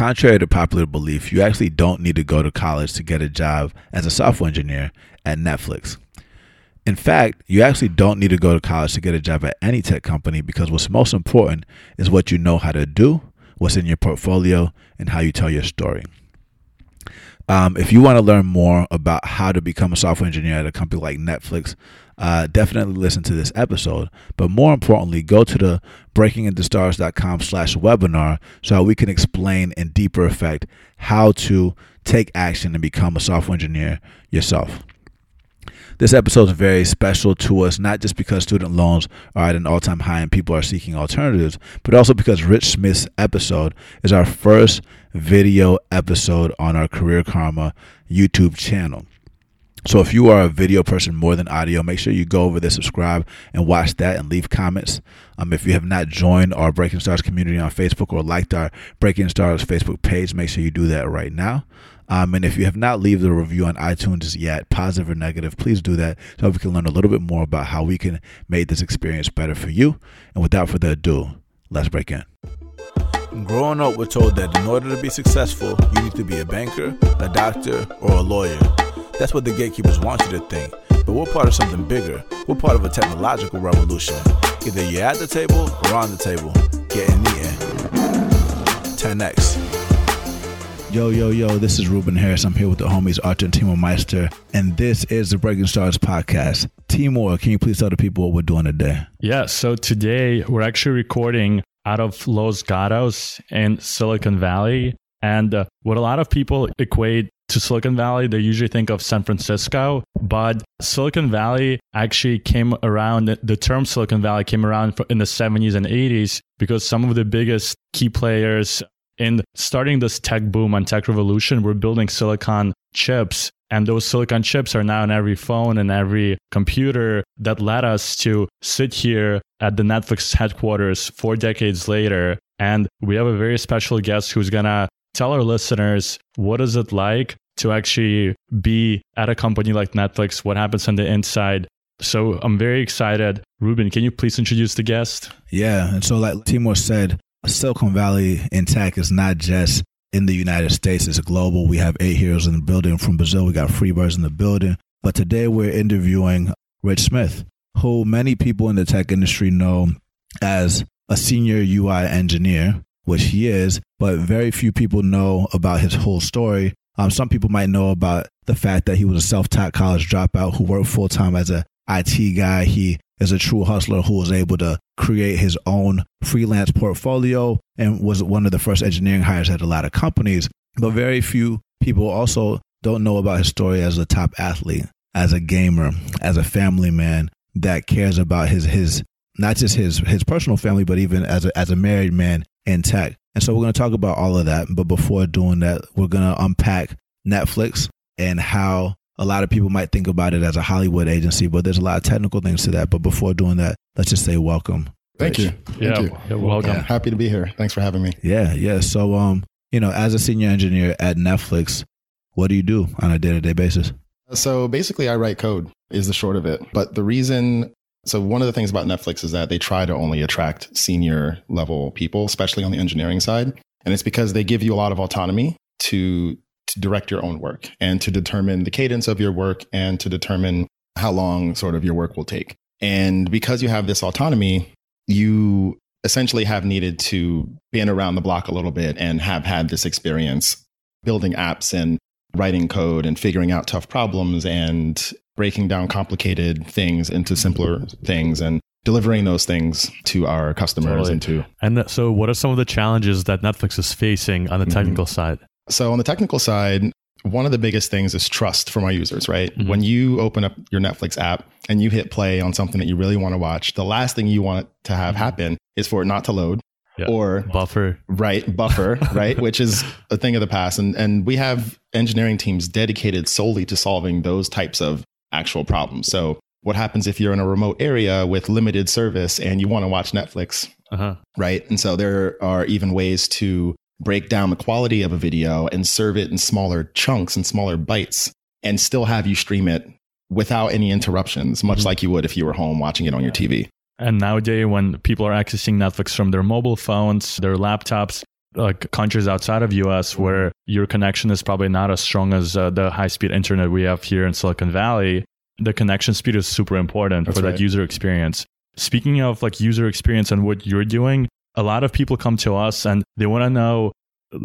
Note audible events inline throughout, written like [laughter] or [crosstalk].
Contrary to popular belief, you actually don't need to go to college to get a job as a software engineer at Netflix. In fact, you actually don't need to go to college to get a job at any tech company because what's most important is what you know how to do, what's in your portfolio, and how you tell your story. Um, if you want to learn more about how to become a software engineer at a company like Netflix, uh, definitely listen to this episode. But more importantly, go to the breakingintostartups.com slash webinar so we can explain in deeper effect how to take action and become a software engineer yourself. This episode is very special to us, not just because student loans are at an all time high and people are seeking alternatives, but also because Rich Smith's episode is our first video episode on our Career Karma YouTube channel. So if you are a video person more than audio, make sure you go over there, subscribe, and watch that and leave comments. Um, if you have not joined our Breaking Stars community on Facebook or liked our Breaking Stars Facebook page, make sure you do that right now. Um, and if you have not left a review on iTunes yet, positive or negative, please do that so we can learn a little bit more about how we can make this experience better for you. And without further ado, let's break in. Growing up, we're told that in order to be successful, you need to be a banker, a doctor, or a lawyer. That's what the gatekeepers want you to think. But we're part of something bigger. We're part of a technological revolution. Either you're at the table or on the table. Getting eaten. 10x. Yo, yo, yo, this is Ruben Harris. I'm here with the homies Artur and Timur Meyster, and this is the Breaking Stars podcast. Timur, can you please tell the people what we're doing today? Yeah, so today we're actually recording out of Los Gatos in Silicon Valley. And uh, what a lot of people equate to Silicon Valley, they usually think of San Francisco, but Silicon Valley actually came around, the term Silicon Valley came around in the 70s and 80s because some of the biggest key players in starting this tech boom and tech revolution, we're building silicon chips. And those silicon chips are now in every phone and every computer that led us to sit here at the Netflix headquarters four decades later. And we have a very special guest who's going to tell our listeners what is it like to actually be at a company like Netflix, what happens on the inside. So I'm very excited. Ruben, can you please introduce the guest? Yeah. And so, like Timur said, Silicon Valley in tech is not just in the United States, it's global. We have eight heroes in the building. From Brazil, we got Freebirds in the building. But today we're interviewing Rich Smith, who many people in the tech industry know as a senior UI engineer, which he is, but very few people know about his whole story. Um, some people might know about the fact that he was a self taught college dropout who worked full time as a IT guy. He is a true hustler who was able to create his own freelance portfolio and was one of the first engineering hires at a lot of companies. But very few people also don't know about his story as a top athlete, as a gamer, as a family man that cares about his his not just his his personal family, but even as a as a married man in tech. And so we're going to talk about all of that. But before doing that, we're going to unpack Netflix and how a lot of people might think about it as a Hollywood agency, but there's a lot of technical things to that. But before doing that, let's just say welcome. Thank you. Thank yeah, you. Yeah, welcome. Yeah, happy to be here. Thanks for having me. Yeah, yeah. So, um, you know, as a senior engineer at Netflix, what do you do on a day to day basis? So basically, I write code is the short of it. But the reason, so one of the things about Netflix is that they try to only attract senior level people, especially on the engineering side. And it's because they give you a lot of autonomy to to direct your own work and to determine the cadence of your work and to determine how long sort of your work will take. And because you have this autonomy, you essentially have needed to been around the block a little bit and have had this experience building apps and writing code and figuring out tough problems and breaking down complicated things into simpler things and delivering those things to our customers totally. and to and so what are some of the challenges that netflix is facing on the mm-hmm. technical mm-hmm. side so on the technical side, one of the biggest things is trust for my users, right? Mm-hmm. When you open up your Netflix app and you hit play on something that you really want to watch, the last thing you want to have mm-hmm. happen is for it not to load yeah. or buffer. Right, buffer, [laughs] right, which is a thing of the past and and we have engineering teams dedicated solely to solving those types of actual problems. So what happens if you're in a remote area with limited service and you want to watch Netflix? Uh-huh. Right? And so there are even ways to break down the quality of a video and serve it in smaller chunks and smaller bites and still have you stream it without any interruptions, much mm-hmm. like you would if you were home watching it on your TV. And nowadays, when people are accessing Netflix from their mobile phones, their laptops, like countries outside of US where your connection is probably not as strong as uh, the high speed internet we have here in Silicon Valley, the connection speed is super important That's for right. that user experience. Speaking of like user experience and what you're doing, a lot of people come to us and they want to know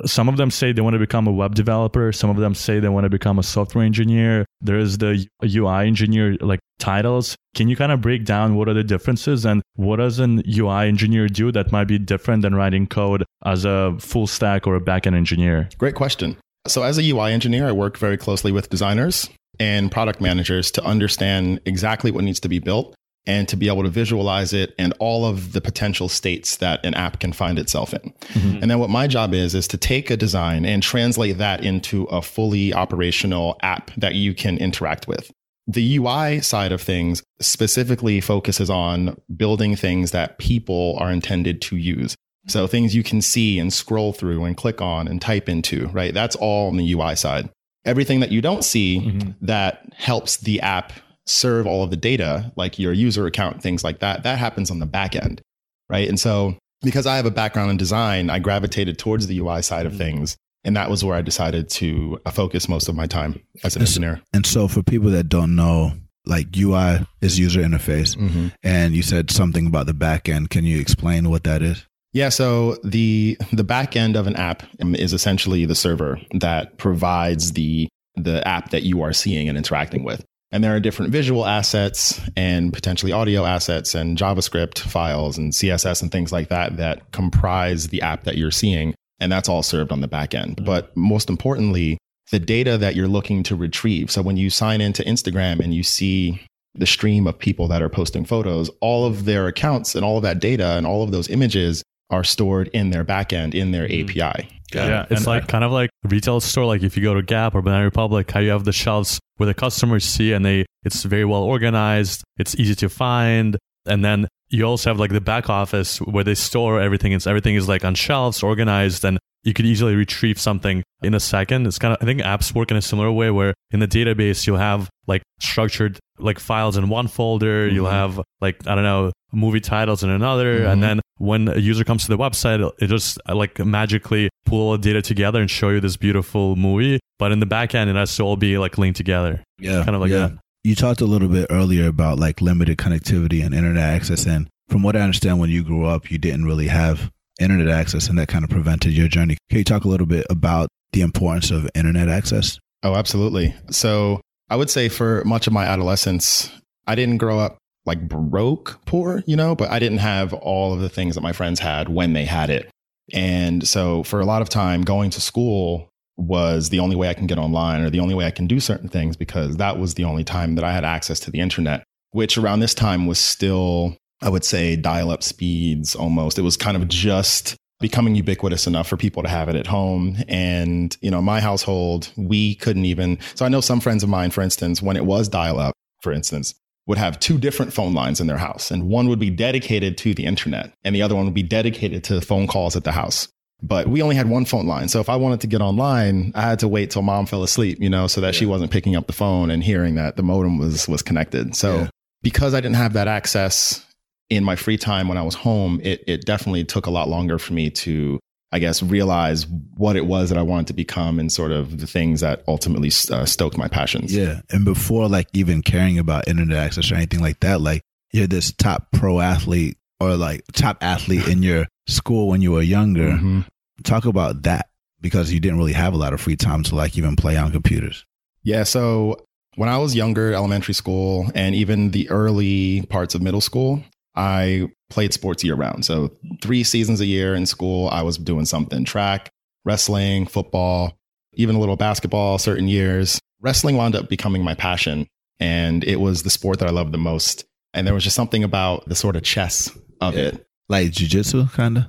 some of them say they want to become a web developer some of them say they want to become a software engineer there's the ui engineer like titles can you kind of break down what are the differences and what does an ui engineer do that might be different than writing code as a full stack or a backend engineer Great question. So, as a UI engineer, I work very closely with designers and product managers to understand exactly what needs to be built and to be able to visualize it and all of the potential states that an app can find itself in. Mm-hmm. And then what my job is is to take a design and translate that into a fully operational app that you can interact with. The UI side of things specifically focuses on building things that people are intended to use. So things you can see and scroll through and click on and type into, right? That's all on the UI side. Everything that you don't see Mhm. that helps the app serve all of the data, like your user account, things like that, that happens on the back end, right? And so because I have a background in design, I gravitated towards the UI side of things. And that was where I decided to uh, focus most of my time as an Yes. engineer. And so, for people that don't know, like UI is user interface, Mm-hmm. and you said something about the back end. Can you explain what that is? Yeah, so the the back end of an app is essentially the server that provides the the app that you are seeing and interacting with. And there are different visual assets and potentially audio assets and JavaScript files and CSS and things like that that comprise the app that you're seeing. And that's all served on the back end. But most importantly, the data that you're looking to retrieve. So when you sign into Instagram and you see the stream of people that are posting photos, all of their accounts and all of that data and all of those images are stored in their backend, in their Mhm. API. yeah, it's And like kind of like a retail store. Like if you go to Gap or Banana Republic, how you have the shelves where the customers see, and they it's very well organized. It's easy to find, and then you also have like the back office where they store everything. It's everything is like on shelves, organized, and you could easily retrieve something in a second. It's kind of I think apps work in a similar way where in the database you'll have like structured like files in one folder. You'll Mhm. have like I don't know movie titles in another, Mhm. and then when a user comes to the website, it'll- just like magically pull all the data together and show you this beautiful movie. But in the back end, it has to all be like linked together. Yeah, Kind of like yeah. that. You talked a little bit earlier about like limited connectivity and internet access, and from what I understand, when you grew up, you didn't really have internet access, and that kind of prevented your journey. Can you talk a little bit about the importance of internet access? Oh, absolutely. So I would say for much of my adolescence, I didn't grow up like broke poor, you know, but I didn't have all of the things that my friends had when they had it. And so for a lot of time, going to school was the only way I can get online or the only way I can do certain things because that was the only time that I had access to the internet, which around this time was still, I would say, dial up speeds almost. It was kind of just becoming ubiquitous enough for people to have it at home. And, you know, my household, we couldn't even. So I know some friends of mine, for instance, when it was dial up, for instance, would have two different phone lines in their house. And one would be dedicated to the internet, and the other one would be dedicated to phone calls at the house. But we only had one phone line. So if I wanted to get online, I had to wait till mom fell asleep, you know, so that she wasn't picking up the phone and hearing that the modem was was connected. So Yeah. because I didn't have that access in my free time when I was home, it it definitely took a lot longer for me to I guess realize what it was that I wanted to become and sort of the things that ultimately uh, stoked my passions. Yeah, and before like even caring about internet access or anything like that, like you're this top pro athlete or like top athlete in your school when you were younger. Mhm. Talk about that because you didn't really have a lot of free time to like even play on computers. Yeah. So when I was younger, elementary school, and even the early parts of middle school, I played sports year round. So three seasons a year in school, I was doing something track, wrestling, football, even a little basketball certain years. Wrestling wound up becoming my passion, and it was the sport that I loved the most. And there was just something about the sort of chess of Yeah. it. Like jujitsu, kind of.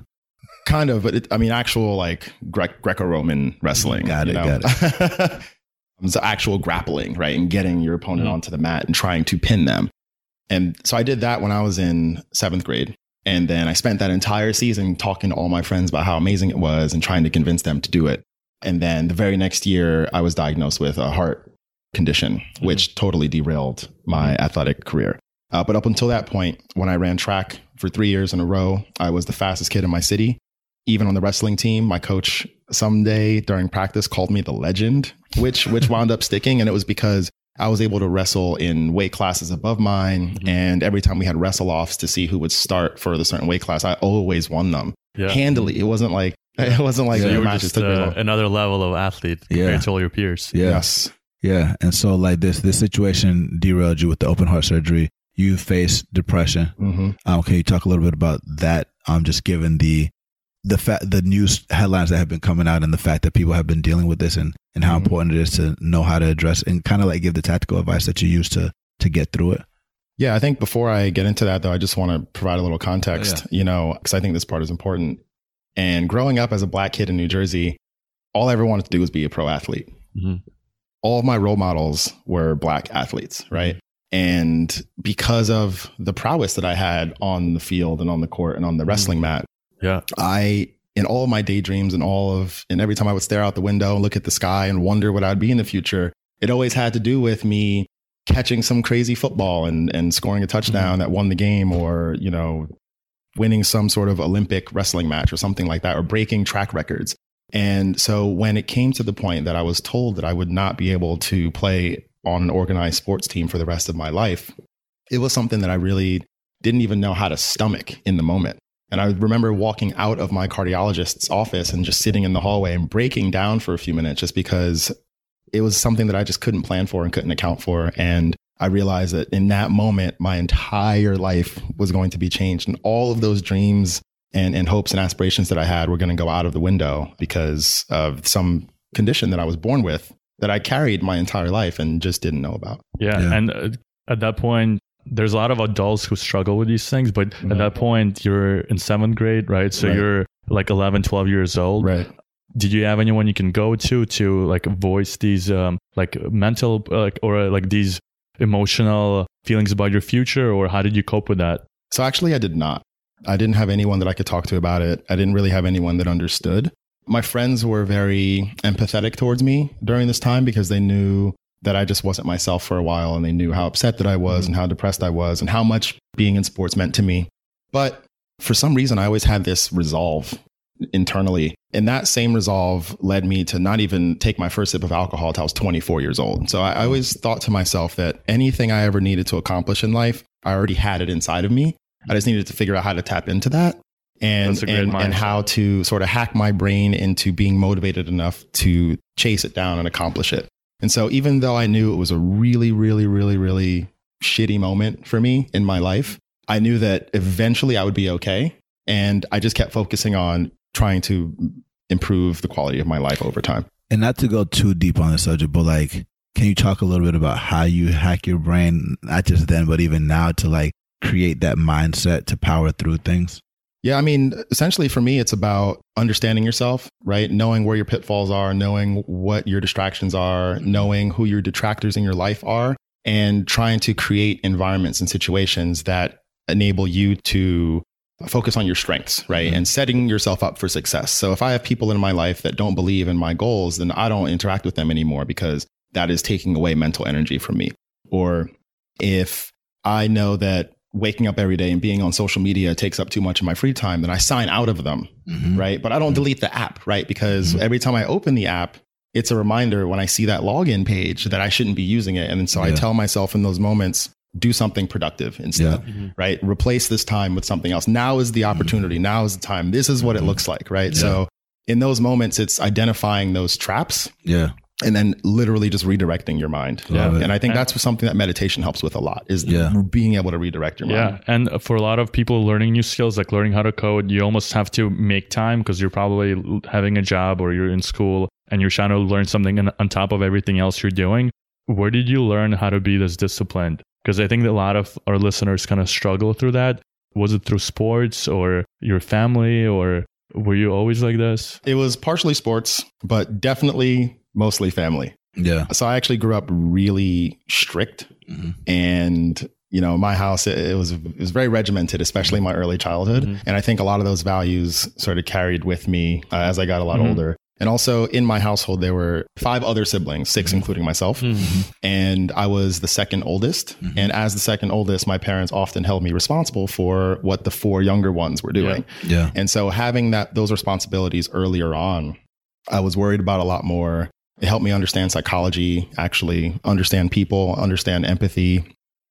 Kind of, but it, I mean, actual like Gre- Greco-Roman wrestling. Got it, know? got [laughs] so actual grappling, right, and getting your opponent Mhm. onto the mat and trying to pin them. And so I did that when I was in seventh grade, and then I spent that entire season talking to all my friends about how amazing it was and trying to convince them to do it. And then the very next year, I was diagnosed with a heart condition, which totally derailed my athletic career. Uh, but up until that point, when I ran track for three years in a row, I was the fastest kid in my city. even on the wrestling team, my coach someday during practice called me the legend, which which [laughs] wound up sticking, and it was because I was able to wrestle in weight classes above mine, Mhm. and every time we had wrestle offs to see who would start for the certain weight class, I always won them Yeah. handily. It wasn't like [laughs] it wasn't like So the you were matches just took uh, another level of athlete compared Yeah. to all your peers. Yeah. Yes. Yeah. And so like this this situation derailed you with the open heart surgery. You faced depression. hmm Um, can you talk a little bit about that? Um, just given the the fact the news headlines that have been coming out and the fact that people have been dealing with this and, and how Mhm. important it is to know how to address and kind of like give the tactical advice that you use to to get through it. Yeah, I think before I get into that, though, I just want to provide a little context, you know, because I think this part is important. And growing up as a black kid in New Jersey, all I ever wanted to do was be a pro athlete. Mhm. All of my role models were black athletes, right? And because of the prowess that I had on the field and on the court and on the mm. wrestling mat, Yeah. I, in all of my daydreams and all of, and every time I would stare out the window and look at the sky and wonder what I'd be in the future, it always had to do with me catching some crazy football and, and scoring a mm-hmm. touchdown that won the game or, you know, winning some sort of Olympic wrestling match or something like that or breaking track records. And so when it came to the point that I was told that I would not be able to play on an organized sports team for the rest of my life, it was something that I really didn't even know how to stomach in the moment. And I remember walking out of my cardiologist's office and just sitting in the hallway and breaking down for a few minutes just because it was something that I just couldn't plan for and couldn't account for. And I realized that in that moment, my entire life was going to be changed. And all of those dreams and, and hopes and aspirations that I had were going to go out of the window because of some condition that I was born with that I carried my entire life and just didn't know about. Yeah. Yeah. And uh, at that point, there's a lot of adults who struggle with these things, but Mhm. at that point, you're in seventh grade, right? So Right. you're like 11, 12 years old. Right. Did you have anyone you can go to to like voice these um, like mental uh, like or uh, like these emotional feelings about your future, or how did you cope with that? So actually, I did not. I didn't have anyone that I could talk to about it. I didn't really have anyone that understood. My friends were very empathetic towards me during this time because they knew that I just wasn't myself for a while and they knew how upset that I was and how depressed I was and how much being in sports meant to me. But for some reason, I always had this resolve internally. And that same resolve led me to not even take my first sip of alcohol until I was 24 years old. So I, I always thought to myself that anything I ever needed to accomplish in life, I already had it inside of me. I just needed to figure out how to tap into that and, That's a great and, and how to sort of hack my brain into being motivated enough to chase it down and accomplish it. And so even though I knew it was a really, really, really, really shitty moment for me in my life, I knew that eventually I would be okay. And I just kept focusing on trying to improve the quality of my life over time. And not to go too deep on the subject, but like, can you talk a little bit about how you hack your brain, not just then, but even now to like create that mindset to power through things? Yeah, I mean, essentially for me, it's about understanding yourself, right? Knowing where your pitfalls are, knowing what your distractions are, knowing who your detractors in your life are, and trying to create environments and situations that enable you to focus on your strengths, right? Mhm. And setting yourself up for success. So if I have people in my life that don't believe in my goals, then I don't interact with them anymore because that is taking away mental energy from me. Or if I know that waking up every day and being on social media takes up too much of my free time, then I sign out of them, Mm-hmm. right? But I don't delete the app, right? Because Mhm. every time I open the app, it's a reminder when I see that login page that I shouldn't be using it. And so I tell myself in those moments, do something productive instead, Yeah. right? Replace this time with something else. Now is the opportunity. Now is the time. This is what it Mhm. looks like, right? Yeah. So in those moments, it's identifying those traps Yeah. And then literally just redirecting your mind. Love it. And I think And- that's something that meditation helps with a lot is Yeah. being able to redirect your mind. Yeah, and for a lot of people learning new skills, like learning how to code, you almost have to make time because you're probably having a job or you're in school and you're trying to learn something on- on top of everything else you're doing. Where did you learn how to be this disciplined? Because I think that a lot of our listeners kind of struggle through that. Was it through sports or your family, or were you always like this? It was partially sports, but definitely mostly family. Yeah. So I actually grew up really strict Mhm. and you know my house it, it was it was very regimented especially my early childhood Mhm. and i think a lot of those values sort of carried with me uh, as i got a lot Mhm. older And also in my household, there were five other siblings, 6 Mm-hmm. including myself. And I was the second oldest. Mm-hmm. And as the second oldest, my parents often held me responsible for what the four younger ones were doing. Yeah. And so having that those responsibilities earlier on, I was worried about a lot more. It helped me understand psychology, actually understand people, understand empathy,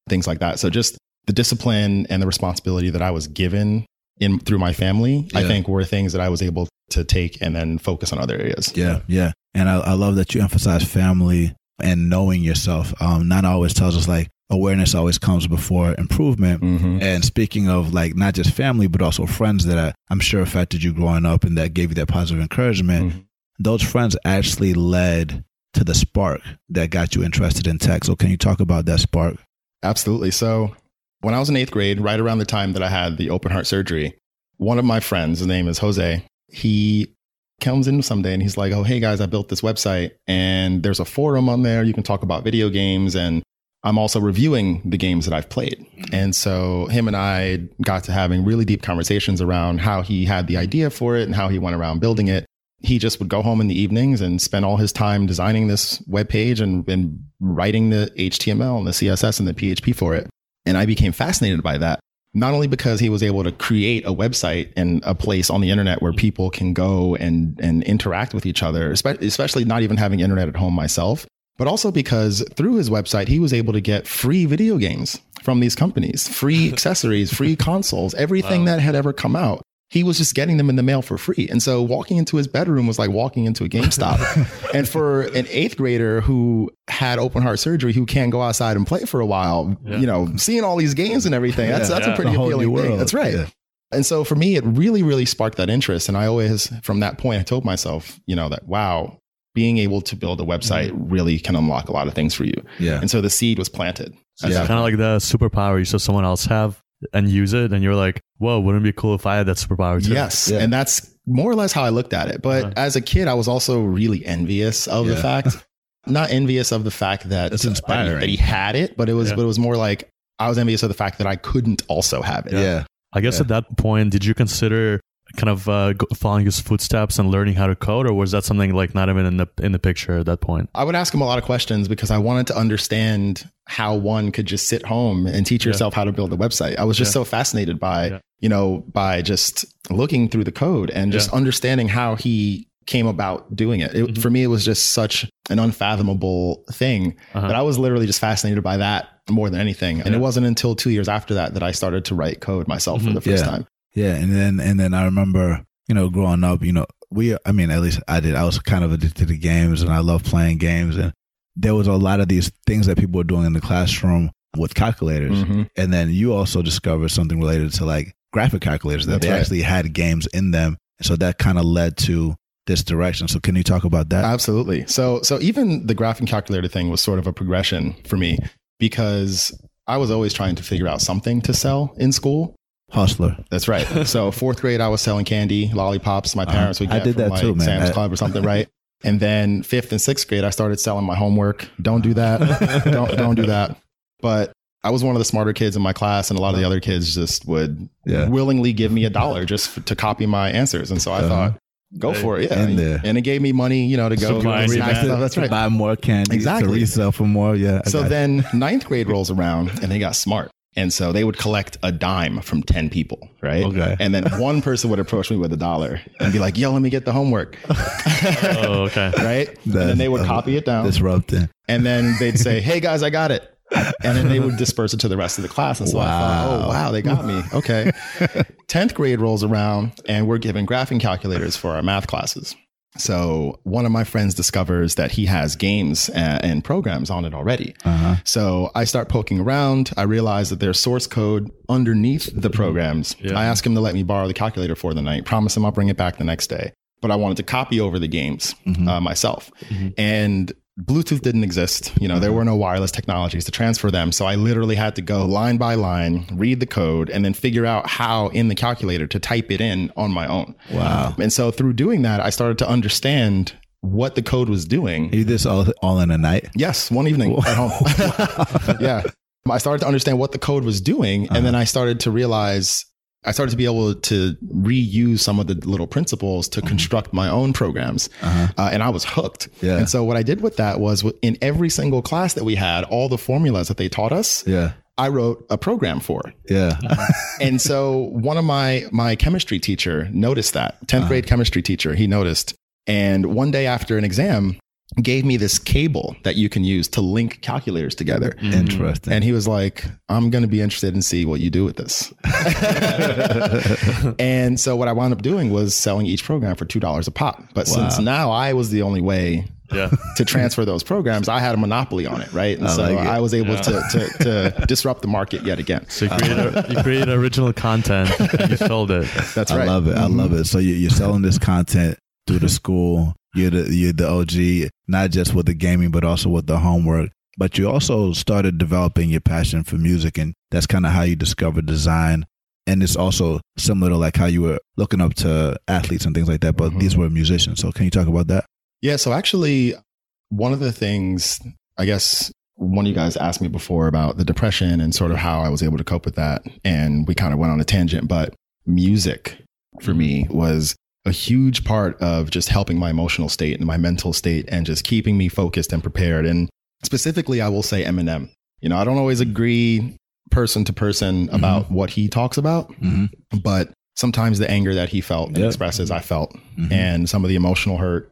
things like that. So just the discipline and the responsibility that I was given in through my family, I think were things that I was able to take and then focus on other areas. Yeah, yeah. And I, I love that you emphasize family and knowing yourself. Um, Nana always tells us like awareness always comes before improvement. Mhm. And speaking of like not just family, but also friends that I, I'm sure affected you growing up and that gave you that positive encouragement, Mhm. Those friends actually led to the spark that got you interested in tech. So can you talk about that spark? Absolutely. So when I was in eighth grade, right around the time that I had the open heart surgery, one of my friends, his name is Jose, he comes in someday and he's like, Oh, hey guys, I built this website and there's a forum on there. You can talk about video games. And I'm also reviewing the games that I've played. And so him and I got to having really deep conversations around how he had the idea for it and how he went around building it. He just would go home in the evenings and spend all his time designing this web page and, and writing the HTML and the CSS and the PHP for it. And I became fascinated by that. Not only because he was able to create a website and a place on the internet where people can go and, and interact with each other, especially not even having internet at home myself, but also because through his website, he was able to get free video games from these companies, free [laughs] accessories, free consoles, everything Wow. that had ever come out. He was just getting them in the mail for free. And so walking into his bedroom was like walking into a GameStop. [laughs] and for an eighth grader who had open heart surgery, who can't go outside and play for a while, Yeah. you know, seeing all these games and everything, that's, Yeah. that's Yeah. a pretty The appealing new thing. That's right. Yeah. And so for me, it really, really sparked that interest. And I always, from that point, I told myself, you know, that wow, being able to build a website mm-hmm. really can unlock a lot of things for you. Yeah. And so the seed was planted. Yeah. that Kind of like the superpower you saw someone else have and use it, and you're like, whoa, wouldn't it be cool if I had that superpower too? Yes. Yeah. And that's more or less how I looked at it. But Uh-huh. as a kid, I was also really envious of the fact, [laughs] not envious of the fact that, That's that he- inspiring. that he had it, but it was, Yeah. but it was more like I was envious of the fact that I couldn't also have it. yeah. I guess Yeah. at that point, did you consider kind of uh, following his footsteps and learning how to code, or was that something like not even in the in the picture at that point? I would ask him a lot of questions because I wanted to understand how one could just sit home and teach Yeah. yourself how to build a website. I was just Yeah. so fascinated by, Yeah. you know, by just looking through the code and just Yeah. understanding how he came about doing it. it Mhm. For me, it was just such an unfathomable thing Uh-huh. that I was literally just fascinated by that more than anything. And Yeah. it wasn't until two years after that that I started to write code myself for Mhm. the first Yeah. time. Yeah, and then and then I remember, you know, growing up, you know, we I mean, at least I did. I was kind of addicted to games and I love playing games and there was a lot of these things that people were doing in the classroom with calculators. Mhm. And then you also discovered something related to like graphic calculators that That's they right. actually had games in them. So that kind of led to this direction. So can you talk about that? Absolutely. So so even the graphing calculator thing was sort of a progression for me because I was always trying to figure out something to sell in school. Hustler. That's right. [laughs] So fourth grade, I was selling candy, lollipops. My Uh-huh. parents would I did that like too, man. Sam's I- Club or something, [laughs] right? And then fifth and sixth grade, I started selling my homework. Don't do that. don't don't do that. But I was one of the smarter kids in my class, and a lot of the other kids just would Yeah. willingly give me a dollar just f- to copy my answers. And so I Uh-huh. thought, go for it, yeah. there. And it gave me money, you know, to go and snack stuff. That's right. buy more candy. Exactly. To resell for more. Yeah. I So got it. then ninth grade rolls around and they got smart. And so they would collect a dime from 10 people, right? Okay. And then [laughs] one person would approach me with a dollar and be like, yo, let me get the homework. [laughs] Oh, okay. right? and then they would That's- copy it down. disrupting. And then they'd say, hey guys, I got it. And then they would [laughs] disperse it to the rest of the class. And so I thought, oh, Wow. oh, wow, they got me. Okay. 10th grade rolls around and we're given graphing calculators for our math classes. So one of my friends discovers that he has games uh, and programs on it already. Uh-huh. So I start poking around. I realize that there's source code underneath the programs. Yeah. I ask him to let me borrow the calculator for the night, promise him I'll bring it back the next day. But I wanted to copy over the games Mhm. uh, myself. Mhm. And Bluetooth didn't exist. You know, there mm-hmm. were no wireless technologies to transfer them. So I literally had to go line by line, read the code, and then figure out how in the calculator to type it in on my own. Wow. And so through doing that, I started to understand what the code was doing. You did this all, all in a night? Yes, one evening at home. [laughs] [laughs] yeah. I started to understand what the code was doing. And uh-huh. then I started to realize I started to be able to reuse some of the little principles to mm-hmm. construct my own programs. Uh-huh. Uh, and I was hooked. Yeah. And so what I did with that was in every single class that we had, all the formulas that they taught us, Yeah. I wrote a program for. Yeah. [laughs] And so one of my my chemistry teacher noticed that 10th uh-huh. grade chemistry teacher, he noticed. And one day after an exam, gave me this cable that you can use to link calculators together. Mm. Interesting. And he was like, I'm going to be interested in see what you do with this. [laughs] [laughs] and so what I wound up doing was selling each program for $2 a pop. But since now I was the only way Yeah. to transfer those programs, I had a monopoly on it, right? And I so like. I was able to, to, to disrupt the market yet again. So you created, you created original content and you sold it. That's right. I love it. I love it. So you, you're selling this content through the [laughs] school. You're the you're the OG, not just with the gaming, but also with the homework. But you also started developing your passion for music, and that's kind of how you discovered design. And it's also similar to like how you were looking up to athletes and things like that. But Mhm. these were musicians. So can you talk about that? Yeah. So actually, one of the things, I guess, one of you guys asked me before about the depression and sort of how I was able to cope with that. And we kind of went on a tangent, but music for me was a huge part of just helping my emotional state and my mental state and just keeping me focused and prepared. And specifically, I will say Eminem. You know, I don't always agree person to person about what he talks about, Mm-hmm. but sometimes the anger that he felt and Yep. expresses, I felt Mhm. and some of the emotional hurt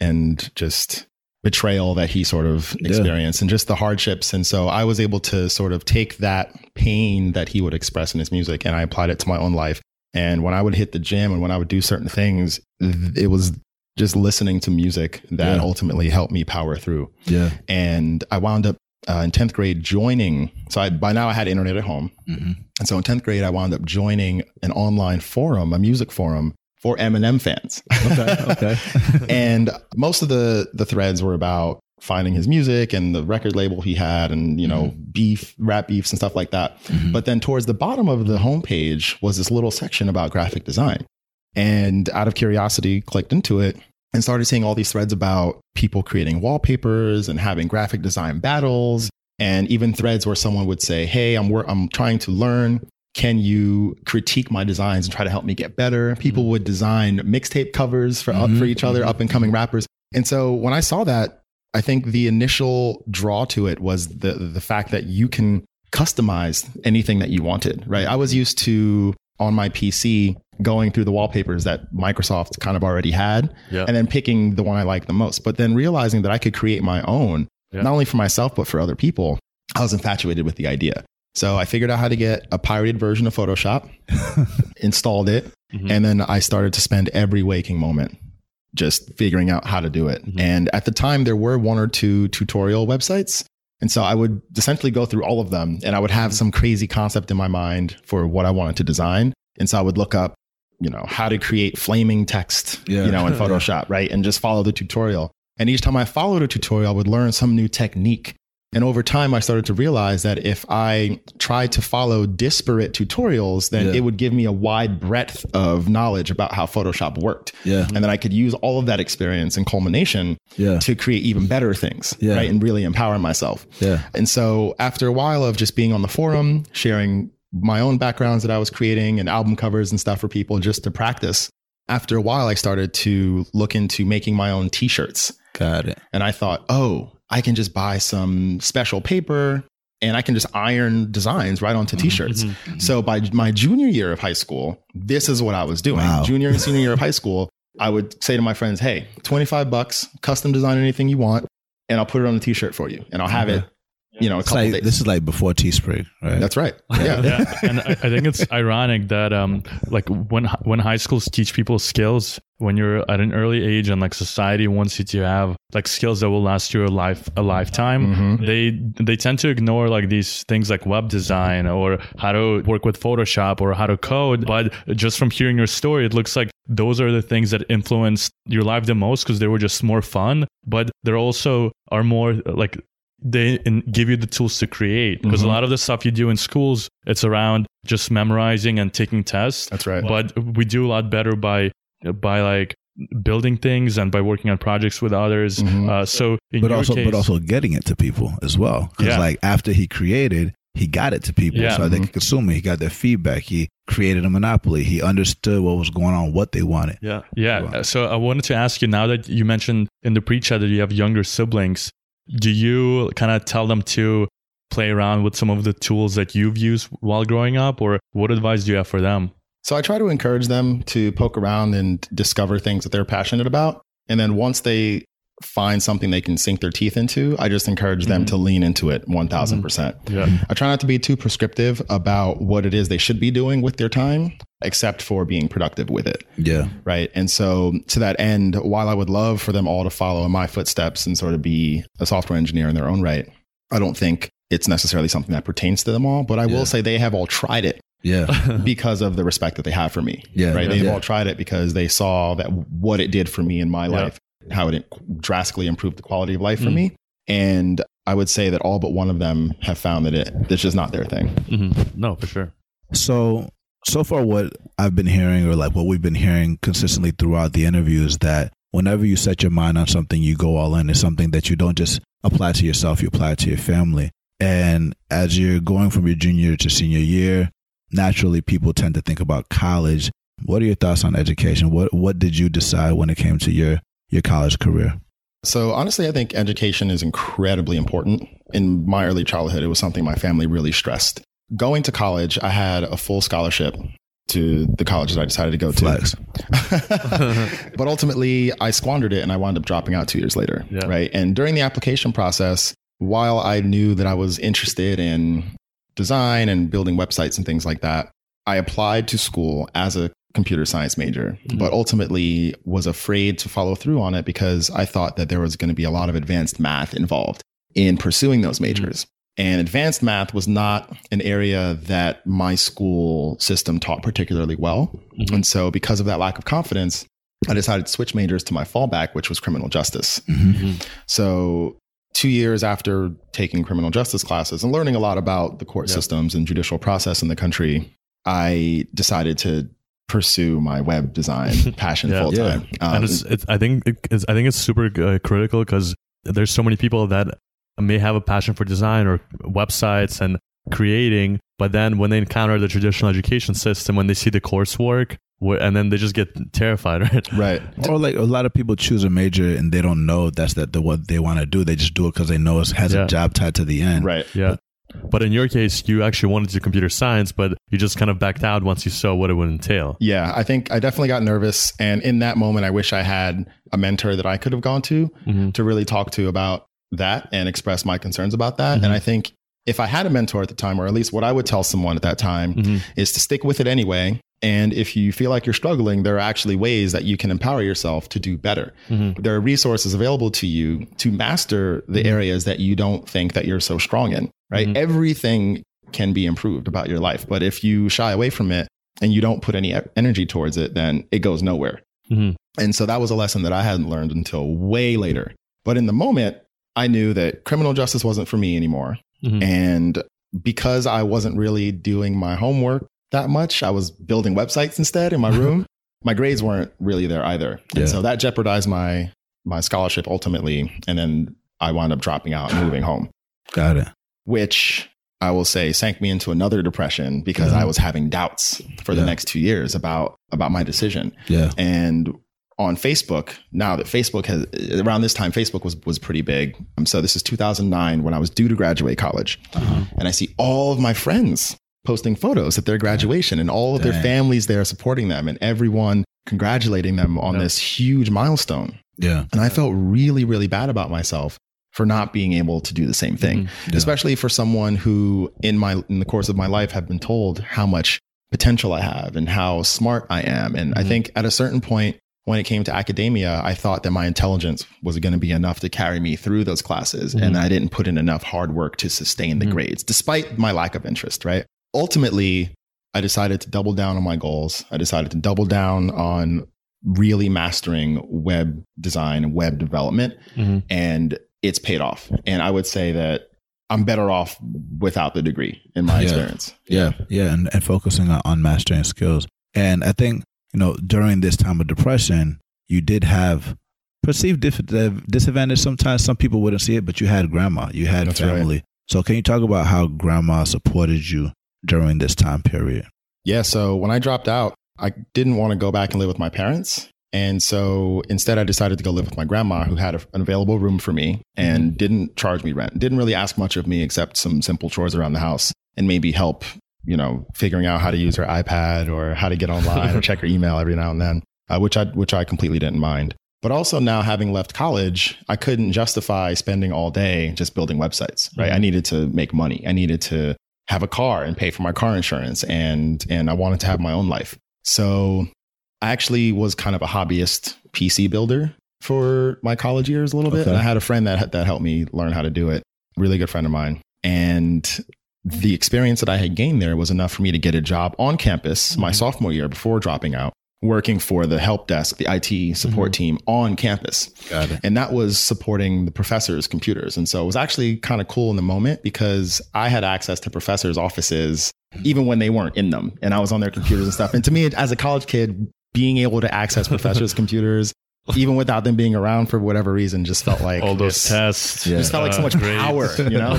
and just betrayal that he sort of Yeah. experienced and just the hardships. And so I was able to sort of take that pain that he would express in his music and I applied it to my own life. And when I would hit the gym and when I would do certain things, it was just listening to music that Yeah. ultimately helped me power through. Yeah. And I wound up uh, in 10th grade joining. So I, by now I had internet at home. hmm And so in 10th grade, I wound up joining an online forum, a music forum for Eminem fans. Okay. Okay. [laughs] and most of the the threads were about finding his music and the record label he had and you know beef rap beefs and stuff like that. Mhm. but then towards the bottom of the homepage was this little section about graphic design. And out of curiosity clicked into it and started seeing all these threads about people creating wallpapers and having graphic design battles. And even threads where someone would say hey i'm wor- i'm trying to learn. Can you critique my designs and try to help me get better? People would design mixtape covers for up for Mhm. each other up and coming rappers. And so when i saw that i think the initial draw to it was the the fact that you can customize anything that you wanted right i was used to on my pc going through the wallpapers that microsoft kind of already had Yeah. and then picking the one i liked the most but then realizing that i could create my own Yeah. not only for myself but for other people i was infatuated with the idea so i figured out how to get a pirated version of photoshop [laughs] installed it Mhm. and then i started to spend every waking moment just figuring out how to do it. Mhm. and at the time there were one or two tutorial websites. And so i would essentially go through all of them and i would have some crazy concept in my mind for what i wanted to design. And so i would look up you know how to create flaming text Yeah. you know in [laughs] photoshop right? And just follow the tutorial. And each time i followed a tutorial i would learn some new technique and over time i started to realize that if i tried to follow disparate tutorials then Yeah. it would give me a wide breadth of knowledge about how photoshop worked Yeah. and then i could use all of that experience and culmination Yeah. to create even better things Yeah. right and really empower myself Yeah. and so after a while of just being on the forum, sharing my own backgrounds that I was creating and album covers and stuff for people just to practice, after a while I started to look into making my own t-shirts. Got it. And I thought, "Oh, I can just buy some special paper and I can just iron designs right onto t-shirts." Mhm. So by my junior year of high school, this is what I was doing. Wow. Junior and senior year of high school, I would say to my friends, "Hey, 25 bucks, custom design anything you want, and I'll put it on a t-shirt for you and I'll have Okay. it, you know, a It's couple like, days." this is like before Teespring, right? That's right. Yeah. yeah, and I, I think it's [laughs] ironic that um, like when when high schools teach people skills when you're at an early age and like society wants you to have like skills that will last you a life a lifetime, Mhm. they they tend to ignore like these things like web design or how to work with Photoshop or how to code. But just from hearing your story, it looks like those are the things that influenced your life the most because they were just more fun. But there also are more like they give you the tools to create because Mhm. a lot of the stuff you do in schools it's around just memorizing and taking tests That's right. but we do a lot better by by like building things and by working on projects with others Mhm. uh, so in but your also case, but also getting it to people as well because Yeah. like after he created he got it to people Yeah. so they Mhm. could consume it he got their feedback he created a monopoly. He understood what was going on, what they wanted. Yeah. Yeah. So I wanted to ask you now that you mentioned in the pre chat that you have younger siblings, do you kind of tell them to play around with some of the tools that you've used while growing up, or what advice do you have for them? So I try to encourage them to poke around and discover things that they're passionate about. And then once they find something they can sink their teeth into, I just encourage them Mm-hmm. to lean into it 1000%. percent Yeah. I try not to be too prescriptive about what it is they should be doing with their time, except for being productive with it. Yeah. Right. And so, to that end, while I would love for them all to follow in my footsteps and sort of be a software engineer in their own right, I don't think it's necessarily something that pertains to them all. But I Yeah. will say they have all tried it Yeah. [laughs] because of the respect that they have for me. Yeah. Right. Yeah. They've Yeah. all tried it because they saw that what it did for me in my Yeah. life, how it drastically improved the quality of life for Mm. me. And I would say that all but one of them have found that it, it's just not their thing. Mm-hmm. No, for sure. So so far what I've been hearing or like what we've been hearing consistently throughout the interview is that whenever you set your mind on something you go all in. It's something that you don't just apply to yourself, you apply it to your family. And as you're going from your junior to senior year, naturally people tend to think about college. What are your thoughts on education? What what did you decide when it came to your your college career? So honestly, I think education is incredibly important. In my early childhood, it was something my family really stressed. Going to college, I had a full scholarship to the college that I decided to go to. [laughs] But ultimately, I squandered it and I wound up dropping out two years later. Yeah. Right. And during the application process, while I knew that I was interested in design and building websites and things like that, I applied to school as a computer science major, Mhm. but ultimately was afraid to follow through on it because I thought that there was going to be a lot of advanced math involved in pursuing those majors. And advanced math was not an area that my school system taught particularly well. Mhm. And so, because of that lack of confidence, I decided to switch majors to my fallback, which was criminal justice. hmm So, two years after taking criminal justice classes and learning a lot about the court Yeah. systems and judicial process in the country, I decided to pursue my web design [laughs] passion Yeah. full time. Um, and it's, it's, I think it's, I think it's super uh, critical because there's so many people that may have a passion for design or websites and creating, but then when they encounter the traditional education system, when they see the coursework, and then they just get terrified, [laughs] right? right. Or like a lot of people choose a major and they don't know that's that the what they want to do. They just do it because they know it has Yeah. a job tied to the end. Right. Yeah. But in your case, you actually wanted to do computer science, but you just kind of backed out once you saw what it would entail. Yeah, I think I definitely got nervous. And in that moment, I wish I had a mentor that I could have gone to Mhm. to really talk to about that and express my concerns about that. Mhm. And I think if I had a mentor at the time, or at least what I would tell someone at that time, Mhm. is to stick with it anyway. And if you feel like you're struggling, there are actually ways that you can empower yourself to do better. Mhm. There are resources available to you to master the areas that you don't think that you're so strong in, right? Mhm. Everything can be improved about your life. But if you shy away from it and you don't put any energy towards it, then it goes nowhere. Mhm. And so that was a lesson that I hadn't learned until way later. But in the moment, I knew that criminal justice wasn't for me anymore. Mhm. And because I wasn't really doing my homework that much, I was building websites instead in my [laughs] room. my grades weren't really there either. Yeah. And so that jeopardized my my scholarship ultimately. And then I wound up dropping out and moving home, Got it. Which I will say sank me into another depression because Yeah. I was having doubts for the Yeah. next two years about about my decision. Yeah. And on Facebook, now that Facebook has around this time, Facebook was was pretty big. Um, so this is 2009 when I was due to graduate college, and I see all of my friends posting photos at their graduation and all of their families there supporting them and everyone congratulating them on Yeah. this huge milestone. Yeah. And I felt really, really bad about myself for not being able to do the same thing Yeah. especially for someone who in my in the course of my life have been told how much potential I have and how smart I am and I Mhm. think at a certain point when it came to academia I thought that my intelligence was going to be enough to carry me through those classes and Mhm. I didn't put in enough hard work to sustain the Mhm. grades despite my lack of interest right ultimately I decided to double down on my goals I decided to double down on really mastering web design and web development Mhm. and it's paid off. And I would say that I'm better off without the degree in my Yeah. experience. Yeah, yeah, and, and focusing on, on mastering skills. And I think you know during this time of depression, you did have perceived dif- uh, disadvantage. Sometimes some people wouldn't see it, but you had grandma, you had That's right. family. So can you talk about how grandma supported you during this time period? Yeah. So when I dropped out, I didn't want to go back and live with my parents. And so instead, I decided to go live with my grandma, who had a, an available room for me and didn't charge me rent. Didn't really ask much of me except some simple chores around the house and maybe help, you know, figuring out how to use her iPad or how to get online or check her [laughs] email every now and then, uh, which I which I completely didn't mind. But also now having left college, I couldn't justify spending all day just building websites, right? I needed to make money. I needed to have a car and pay for my car insurance and and I wanted to have my own life. So I actually was kind of a hobbyist PC builder for my college years a little bit. Okay. And I had a friend that that helped me learn how to do it. Really good friend of mine. And the experience that I had gained there was enough for me to get a job on campus my mm-hmm. sophomore year before dropping out, working for the help desk, the IT support mm-hmm. team on campus. Got it. And that was supporting the professors' computers. And so it was actually kind of cool in the moment because I had access to professors' offices even when they weren't in them. And I was on their computers and stuff. And to me, as a college kid, being able to access [laughs] professors' computers, even without them being around for whatever reason, just felt like All those this- tests. Yeah. just felt like so much grades. power, you know? [laughs] All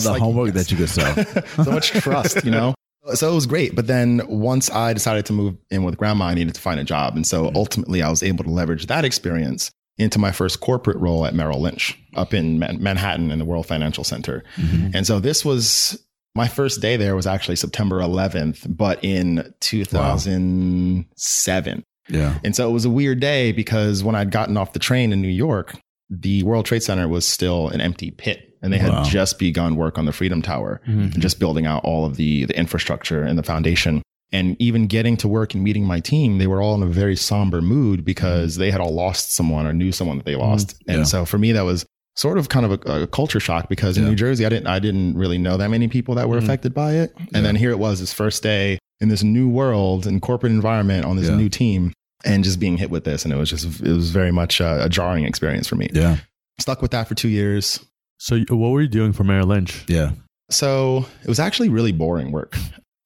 the like- homework that you could sell. [laughs] so much trust, you know? So it was great. But then once I decided to move in with grandma, I needed to find a job. And so mm-hmm. ultimately, I was able to leverage that experience into my first corporate role at Merrill Lynch up in Man- Manhattan in the World Financial Center. Mm-hmm. And so this was my first day there was actually September 11th, but in 2007. Yeah. And so it was a weird day because when I'd gotten off the train in New York, the World Trade Center was still an empty pit. And they had Wow. just begun work on the Freedom Tower Mhm. and just building out all of the, the infrastructure and the foundation. And even getting to work and meeting my team, they were all in a very somber mood because they had all lost someone or knew someone that they lost. And Yeah. so for me, that was sort of kind of a, a culture shock because in Yeah. New Jersey, I didn't I didn't really know that many people that were Mhm. affected by it. And then here it was, this first day in this new world and corporate environment on this Yeah. new team, and just being hit with this, and it was just it was very much a, a jarring experience for me. Yeah. Stuck with that for two years. So, what were you doing for Merrill Lynch? Yeah. So it was actually really boring work.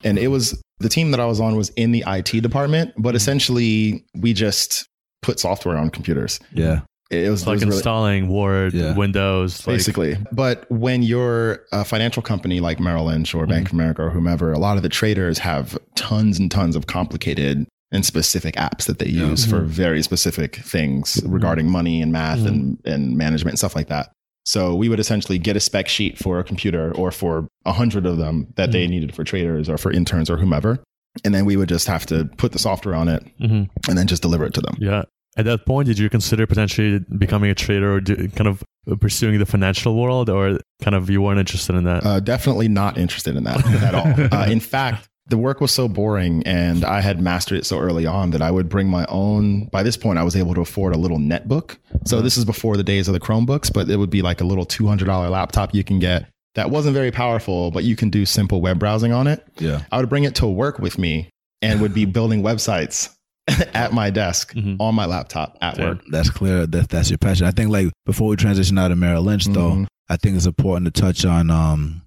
And it was the team that I was on was in the IT department, but essentially we just put software on computers. Yeah. It was, It's it like was really- installing Word, Yeah. Windows, like, basically. But when you're a financial company like Merrill Lynch or Bank mhm. of America or whomever, a lot of the traders have tons and tons of complicated and specific apps that they Yeah. use for mm-hmm. very specific things regarding money and math and, mm-hmm. and management and stuff like that. So we would essentially get a spec sheet for a computer or for a hundred of them that they mm-hmm. needed for traders or for interns or whomever. And then we would just have to put the software on it Mhm. and then just deliver it to them. Yeah. At that point, did you consider potentially becoming a trader or do, kind of pursuing the financial world, or kind of you weren't interested in that? Uh, definitely not interested in that at all. [laughs] Uh, in fact, the work was so boring and I had mastered it so early on that I would bring my own. By this point, I was able to afford a little netbook. So this is before the days of the Chromebooks, but it would be like a little $200 laptop you can get that wasn't very powerful, but you can do simple web browsing on it. Yeah. I would bring it to work with me and would be [laughs] building websites [laughs] at my desk Mhm. on my laptop at Damn. work. That's clear. That that's your passion. I think like before we transition out of Merrill Lynch, though, Mhm. I think it's important to touch on. Um,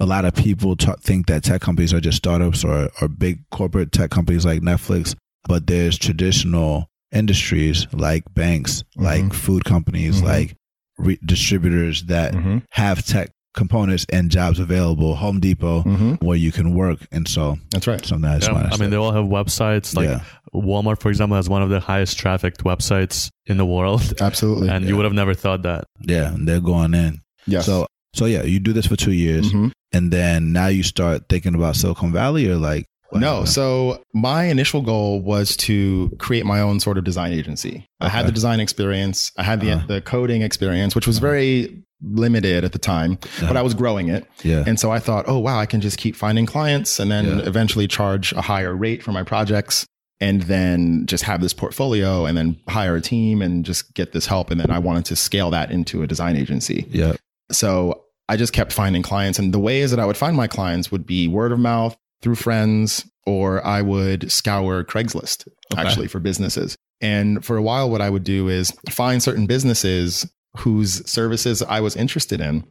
a lot of people ta think that tech companies are just startups or or big corporate tech companies like Netflix, but there's traditional industries like banks, like food companies, Mhm. like re- distributors that Mhm. have tech components and jobs available. Home Depot, Mhm. where you can work, and so That's right. something I just Yeah, wanted to I mean, they all have websites. Like yeah, Walmart, for example, has one of the highest trafficked websites in the world, [laughs] Absolutely. and you would have never thought that. yeah, and they're going in. Yeah. So so yeah, you do this for two years, Mhm. and then now you start thinking about Silicon Valley, or like what No. So my initial goal was to create my own sort of design agency. I had the design experience. I had the Uh-huh. the coding experience, which was very limited at the time, but Uh-huh. I was growing it. yeah, And so I thought, oh wow, I can just keep finding clients and then Yeah. eventually charge a higher rate for my projects and then just have this portfolio and then hire a team and just get this help. And then I wanted to scale that into a design agency. yeah, So I just kept finding clients. And the ways that I would find my clients would be word of mouth through friends, or I would scour Craigslist Okay. actually for businesses. And for a while, what I would do is find certain businesses whose services I was interested in,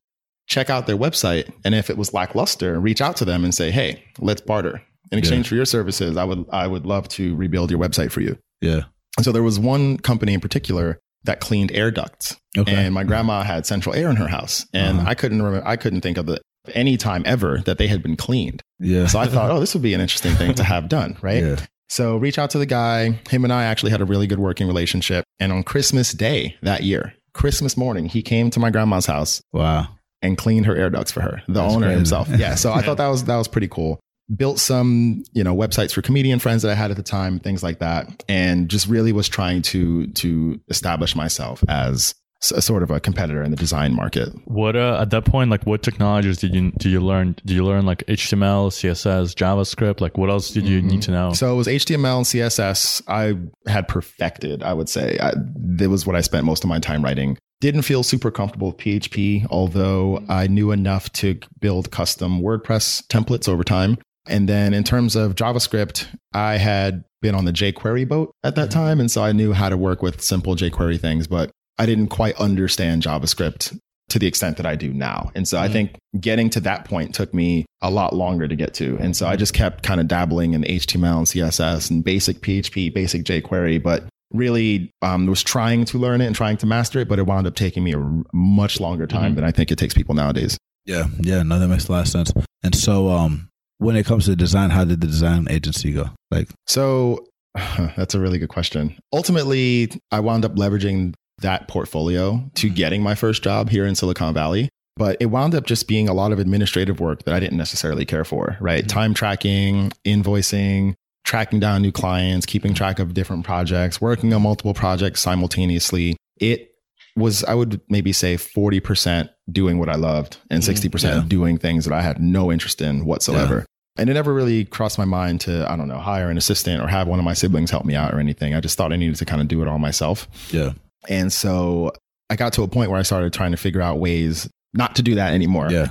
check out their website. And if it was lackluster, reach out to them and say, hey, let's barter. In exchange for your services, I would, I would love to rebuild your website for you. yeah. And so there was one company in particular that cleaned air ducts Okay. and my grandma had central air in her house and Uh-huh. i couldn't remember i couldn't think of the any time ever that they had been cleaned. Yeah. So I thought, [laughs] oh, this would be an interesting thing to have done, right? Yeah. So reach out to the guy. Him and I actually had a really good working relationship. And on Christmas Day that year, Christmas morning, he came to my grandma's house Wow. and cleaned her air ducts for her, the That's owner crazy. himself. Yeah. So I [laughs] thought that was that was pretty cool. Built some, you know, websites for comedian friends that I had at the time, things like that, and just really was trying to to establish myself as a sort of a competitor in the design market. What uh, at that point, like, what technologies did you did you learn? Did you learn like HTML, CSS, JavaScript? Like, what else did you need to know? So it was HTML and CSS. I had perfected, I would say. I, that was what I spent most of my time writing. Didn't feel super comfortable with PHP, although I knew enough to build custom WordPress templates over time. And then in terms of JavaScript, I had been on the jQuery boat at that time. And so I knew how to work with simple jQuery things, but I didn't quite understand JavaScript to the extent that I do now. And so I Mhm. think getting to that point took me a lot longer to get to. And so I just kept kind of dabbling in HTML and CSS and basic PHP, basic jQuery, but really um, was trying to learn it and trying to master it, but it wound up taking me a r- much longer time Mhm. than I think it takes people nowadays. Yeah. Yeah. No, that makes a lot of sense. And so, um, when it comes to design, how did the design agency go? Like, So [sighs] that's a really good question. Ultimately, I wound up leveraging that portfolio to getting my first job here in Silicon Valley. But it wound up just being a lot of administrative work that I didn't necessarily care for, right? Mhm. Time tracking, invoicing, tracking down new clients, keeping track of different projects, working on multiple projects simultaneously. It was, I would maybe say 40% doing what I loved and Mhm. 60% Yeah. doing things that I had no interest in whatsoever. And it never really crossed my mind to, I don't know, hire an assistant or have one of my siblings help me out or anything. I just thought I needed to kind of do it all myself. yeah. And so I got to a point where I started trying to figure out ways not to do that anymore. Yeah.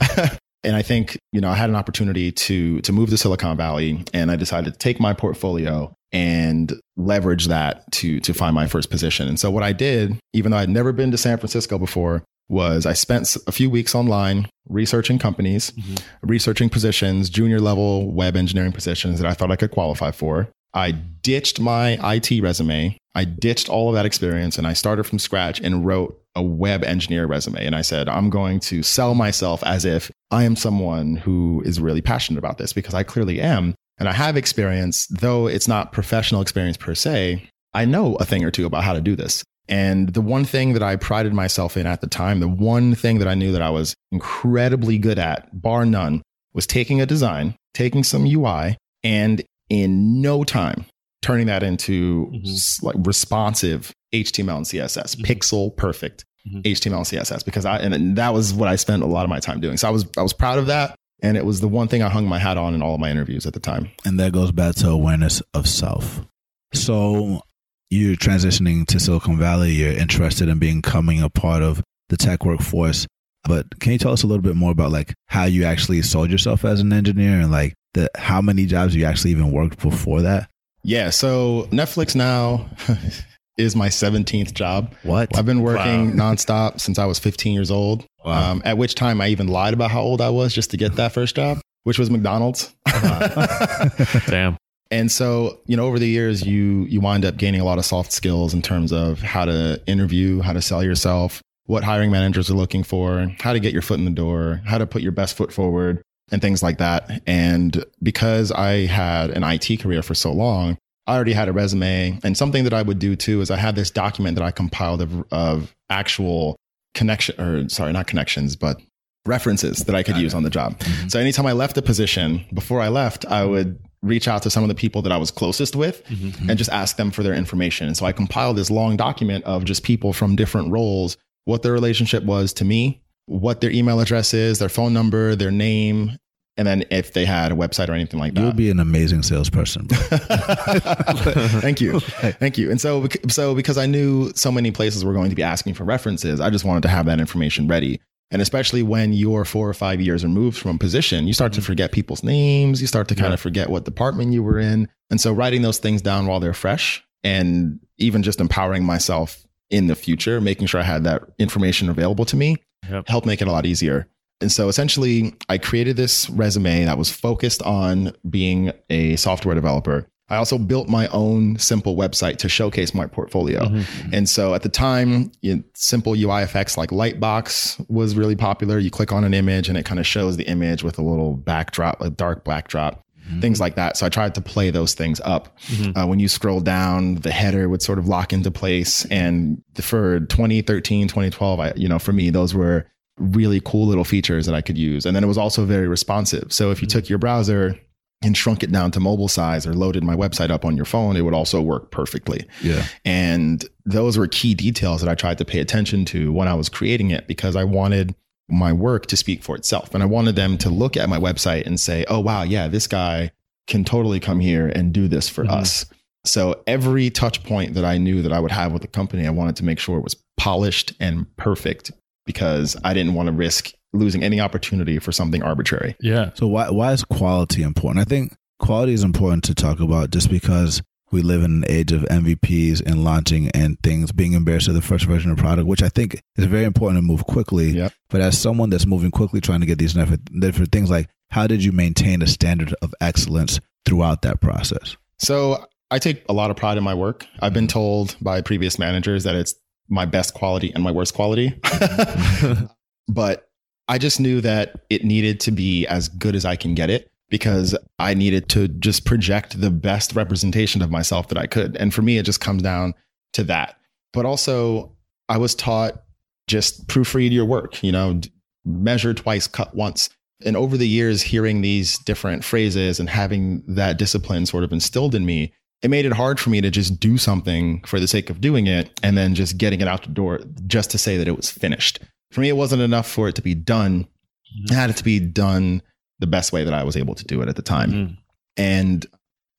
[laughs] and I think, you know, I had an opportunity to to move to Silicon Valley and I decided to take my portfolio and leverage that to to find my first position. And so what I did, even though I'd never been to San Francisco before, was I spent a few weeks online researching companies, Mhm. researching positions, junior level web engineering positions that I thought I could qualify for. I ditched my IT resume. I ditched all of that experience and I started from scratch and wrote a web engineer resume. And I said, I'm going to sell myself as if I am someone who is really passionate about this because I clearly am. And I have experience, though it's not professional experience per se. I know a thing or two about how to do this. And the one thing that I prided myself in at the time, the one thing that I knew that I was incredibly good at, bar none, was taking a design, taking some UI, and in no time turning that into Mhm. s- like responsive HTML and CSS, Mhm. pixel perfect Mhm. HTML and CSS. Because I and that was what I spent a lot of my time doing. So I was I was proud of that, and it was the one thing I hung my hat on in all of my interviews at the time. And that goes back to awareness of self. So you're transitioning to Silicon Valley. You're interested in becoming a part of the tech workforce. But can you tell us a little bit more about like how you actually sold yourself as an engineer and like the how many jobs you actually even worked before that? Yeah. So Netflix now [laughs] is my 17th job. What? I've been working nonstop since I was 15 years old. Wow. Um, at which time I even lied about how old I was just to get that first job, which was McDonald's. [laughs] Damn. And so, you know, over the years, you you wind up gaining a lot of soft skills in terms of how to interview, how to sell yourself, what hiring managers are looking for, how to get your foot in the door, how to put your best foot forward, and things like that. And because I had an IT career for so long, I already had a resume. And something that I would do too is I had this document that I compiled of, of actual connection, or sorry, not connections, but references that I could use on the job. Mhm. So anytime I left a position, before I left, I would reach out to some of the people that I was closest with Mhm. and just ask them for their information. And so I compiled this long document of just people from different roles, what their relationship was to me, what their email address is, their phone number, their name, and then if they had a website or anything like that, You that. would be an amazing salesperson. [laughs] Thank you. [laughs] Thank you. And so, so because I knew so many places were going to be asking for references, I just wanted to have that information ready. And especially when you're four or five years removed from a position, you start to mm-hmm. forget people's names. You start to kind Yeah. of forget what department you were in. And so writing those things down while they're fresh and even just empowering myself in the future, making sure I had that information available to me Yep. helped make it a lot easier. And so essentially, I created this resume that was focused on being a software developer. I also built my own simple website to showcase my portfolio. Mm-hmm. And so at the time, you know, simple UI effects like Lightbox was really popular. You click on an image and it kind of shows the image with a little backdrop, a dark backdrop, things like that. So I tried to play those things up. Uh, when you scroll down, the header would sort of lock into place. And for 2013, 2012, I, you know, for me, those were really cool little features that I could use. And then it was also very responsive. So if you took your browser and shrunk it down to mobile size or loaded my website up on your phone, it would also work perfectly. Yeah. And those were key details that I tried to pay attention to when I was creating it because I wanted my work to speak for itself. And I wanted them to look at my website and say, oh, wow, yeah, this guy can totally come here and do this for Mhm. us. So every touch point that I knew that I would have with the company, I wanted to make sure it was polished and perfect because I didn't want to risk losing any opportunity for something arbitrary. Yeah. So why why is quality important? I think quality is important to talk about just because we live in an age of MVPs and launching and things being embarrassed of the first version of the product, which I think is very important to move quickly. Yep. But as someone that's moving quickly, trying to get these different, different things, like how did you maintain a standard of excellence throughout that process? So I take a lot of pride in my work. I've been told by previous managers that it's my best quality and my worst quality. [laughs] but I just knew that it needed to be as good as I can get it because I needed to just project the best representation of myself that I could. And for me, it just comes down to that. But also, I was taught just proofread your work, you know, measure twice, cut once. And over the years, hearing these different phrases and having that discipline sort of instilled in me, it made it hard for me to just do something for the sake of doing it and then just getting it out the door just to say that it was finished. For me, it wasn't enough for it to be done. It had it to be done the best way that I was able to do it at the time. Mhm. And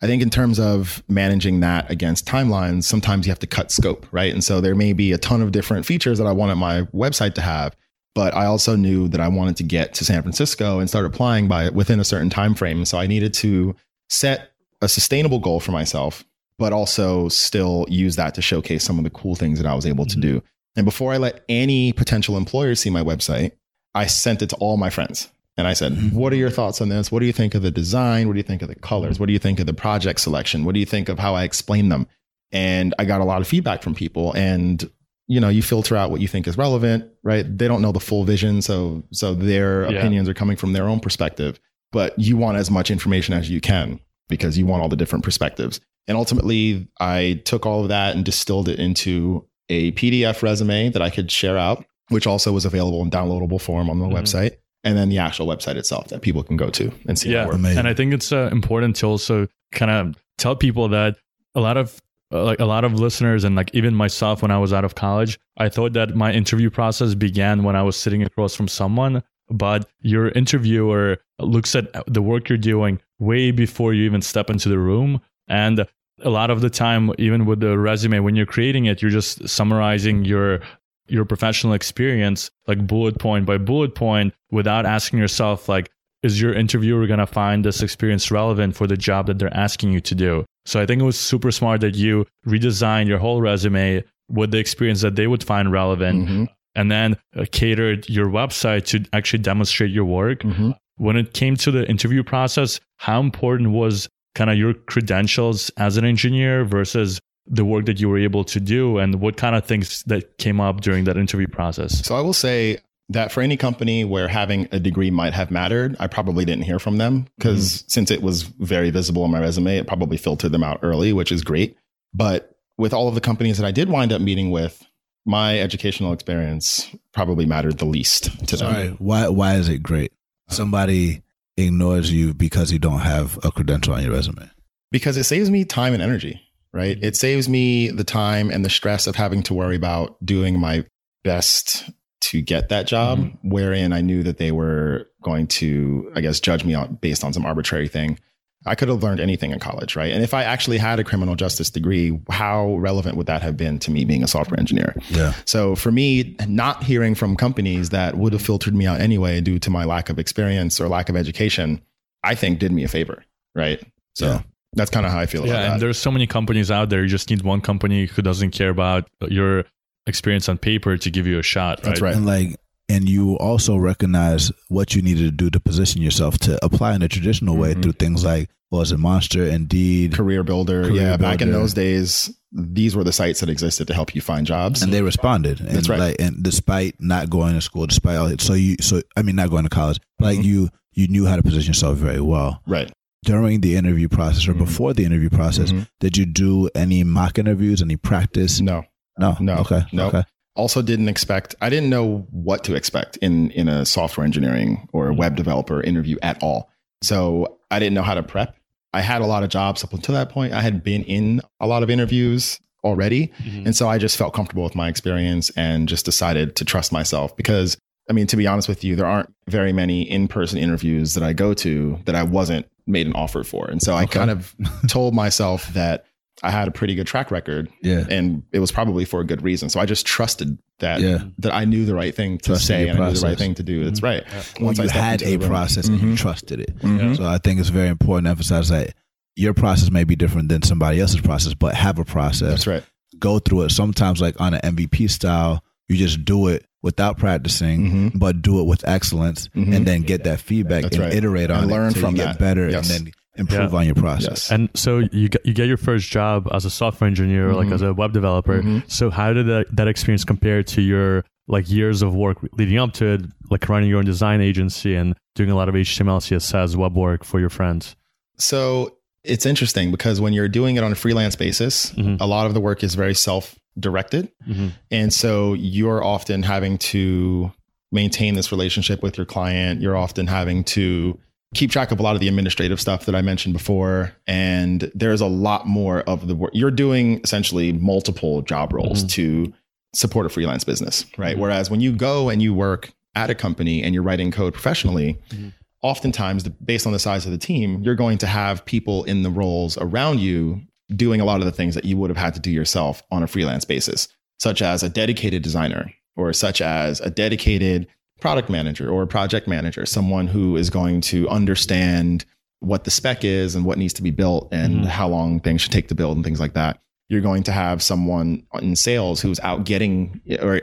I think in terms of managing that against timelines, sometimes you have to cut scope, right? And so there may be a ton of different features that I wanted my website to have, but I also knew that I wanted to get to San Francisco and start applying by within a certain time frame. So I needed to set a sustainable goal for myself, but also still use that to showcase some of the cool things that I was able to Mhm. do. And before I let any potential employers see my website, I sent it to all my friends. And I said, Mhm. What are your thoughts on this? What do you think of the design? What do you think of the colors? What do you think of the project selection? What do you think of how I explain them? And I got a lot of feedback from people. And you know, you filter out what you think is relevant, right? They don't know the full vision, so so their Yeah. opinions are coming from their own perspective. But you want as much information as you can because you want all the different perspectives. And ultimately, I took all of that and distilled it into a PDF resume that I could share out, which also was available in downloadable form on the Mhm. website, and then the actual website itself that people can go to and see yeah my work. Amazing. and i think it's uh, important to also kind of tell people that a lot of uh, like a lot of listeners and like even myself when i was out of college i thought that my interview process began when i was sitting across from someone but your interviewer looks at the work you're doing way before you even step into the room. And a lot of the time even with the resume when you're creating it you're just summarizing your your professional experience like bullet point by bullet point without asking yourself like is your interviewer going to find this experience relevant for the job that they're asking you to do? So i think it was super smart that you redesigned your whole resume with the experience that they would find relevant. Mhm, and then uh, catered your website to actually demonstrate your work mhm. when it came to the interview process how important was kind of your credentials as an engineer versus the work that you were able to do and what kind of things that came up during that interview process So I will say that for any company where having a degree might have mattered, I probably didn't hear from them because since it was very visible on my resume, it probably filtered them out early, which is great. But with all of the companies that I did wind up meeting with, my educational experience probably mattered the least to them. Sorry, why why is it great? Somebody ignores you because you don't have a credential on your resume. because it saves me time and energy, right? It saves me the time and the stress of having to worry about doing my best to get that job, mm-hmm. wherein I knew that they were going to, I guess, judge me on based on some arbitrary thing. I could have learned anything in college, right? And if I actually had a criminal justice degree, how relevant would that have been to me being a software engineer? Yeah. So for me, not hearing from companies that would have filtered me out anyway due to my lack of experience or lack of education, I think did me a favor, right? So Yeah. that's kind of how I feel yeah about and that. there's so many companies out there you just need one company who doesn't care about your experience on paper to give you a shot right That's right. And like and you also recognize what you needed to do to position yourself to apply in a traditional way Mhm. through things like what was it Monster, Indeed, CareerBuilder. Career yeah, back in those days, these were the sites that existed to help you find jobs. and they responded. And That's right. Like, and despite not going to school, despite all, so you, so I mean, not going to college, like Mhm. you, you knew how to position yourself very well right. during the interview process or Mhm. before the interview process. Mhm. Did you do any mock interviews, any practice? No. No, No. Okay, No. okay, Also didn't expect I didn't know what to expect in in a software engineering or a web developer interview at all. So I didn't know how to prep. I had a lot of jobs up until that point. I had been in a lot of interviews already. Mhm. And so I just felt comfortable with my experience and just decided to trust myself because I mean, to be honest with you, there aren't very many in person interviews that I go to that I wasn't made an offer for. And so I kind of told myself that I had a pretty good track record yeah, and it was probably for a good reason. So I just trusted that yeah. that I knew the right thing to Trusted say your and I knew the right thing to do. That's right. When Once I you stepped had a the room. process and you Mhm. trusted it. Mhm. So I think it's very important to emphasize that your process may be different than somebody else's process, but have a process. That's right. Go through it. Sometimes, like on an MVP style, you just do it without practicing, Mhm. but do it with excellence, Mhm. and then get that feedback That's and right. iterate on it. And it learn till from you that. get better, Yes. and then improve Yeah. on your process. Yes. And so you get, you get your first job as a software engineer, or like as a web developer. Mhm. So how did that, that experience compare to your like years of work leading up to it, like running your own design agency and doing a lot of HTML, CSS, web work for your friends? So it's interesting because when you're doing it on a freelance basis, Mhm. a lot of the work is very self directed. Mm-hmm. And so you're often having to maintain this relationship with your client. You're often having to keep track of a lot of the administrative stuff that I mentioned before. And there's a lot more of the work. You're doing essentially multiple job roles Mhm. to support a freelance business, right? Mhm. Whereas when you go and you work at a company and you're writing code professionally, Mhm. oftentimes, based on the size of the team, you're going to have people in the roles around you doing a lot of the things that you would have had to do yourself on a freelance basis, such as a dedicated designer or such as a dedicated product manager or a project manager, someone who is going to understand what the spec is and what needs to be built and Mhm. how long things should take to build and things like that. You're going to have someone in sales who's out getting, or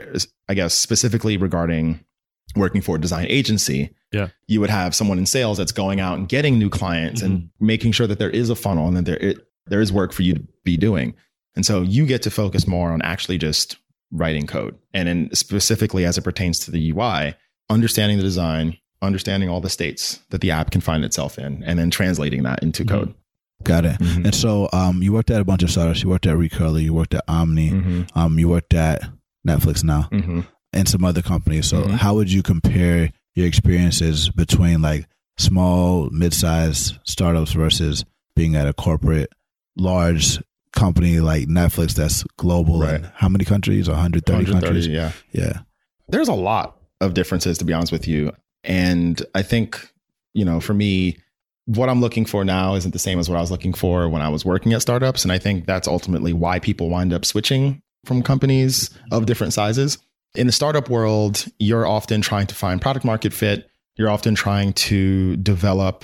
I guess specifically regarding working for a design agency. Yeah. You would have someone in sales that's going out and getting new clients and making sure that there is a funnel and that there it, there is work for you to be doing. And so you get to focus more on actually just writing code. And then specifically as it pertains to the UI, understanding the design, understanding all the states that the app can find itself in, and then translating that into Mhm. code. Got it. Mhm. And so, um, you worked at a bunch of startups. You worked at Recurly. You worked at Omni. Mhm. Um, you worked at Netflix now Mhm. and some other companies. So, Mhm. how would you compare your experiences between like small, mid-sized startups versus being at a corporate, large company like Netflix that's global? Right. in how many countries? 130, 130, countries. yeah. Yeah. there's a lot of differences to be honest with you and i think you know for me what i'm looking for now isn't the same as what i was looking for when i was working at startups and i think that's ultimately why people wind up switching from companies of different sizes in the startup world you're often trying to find product market fit you're often trying to develop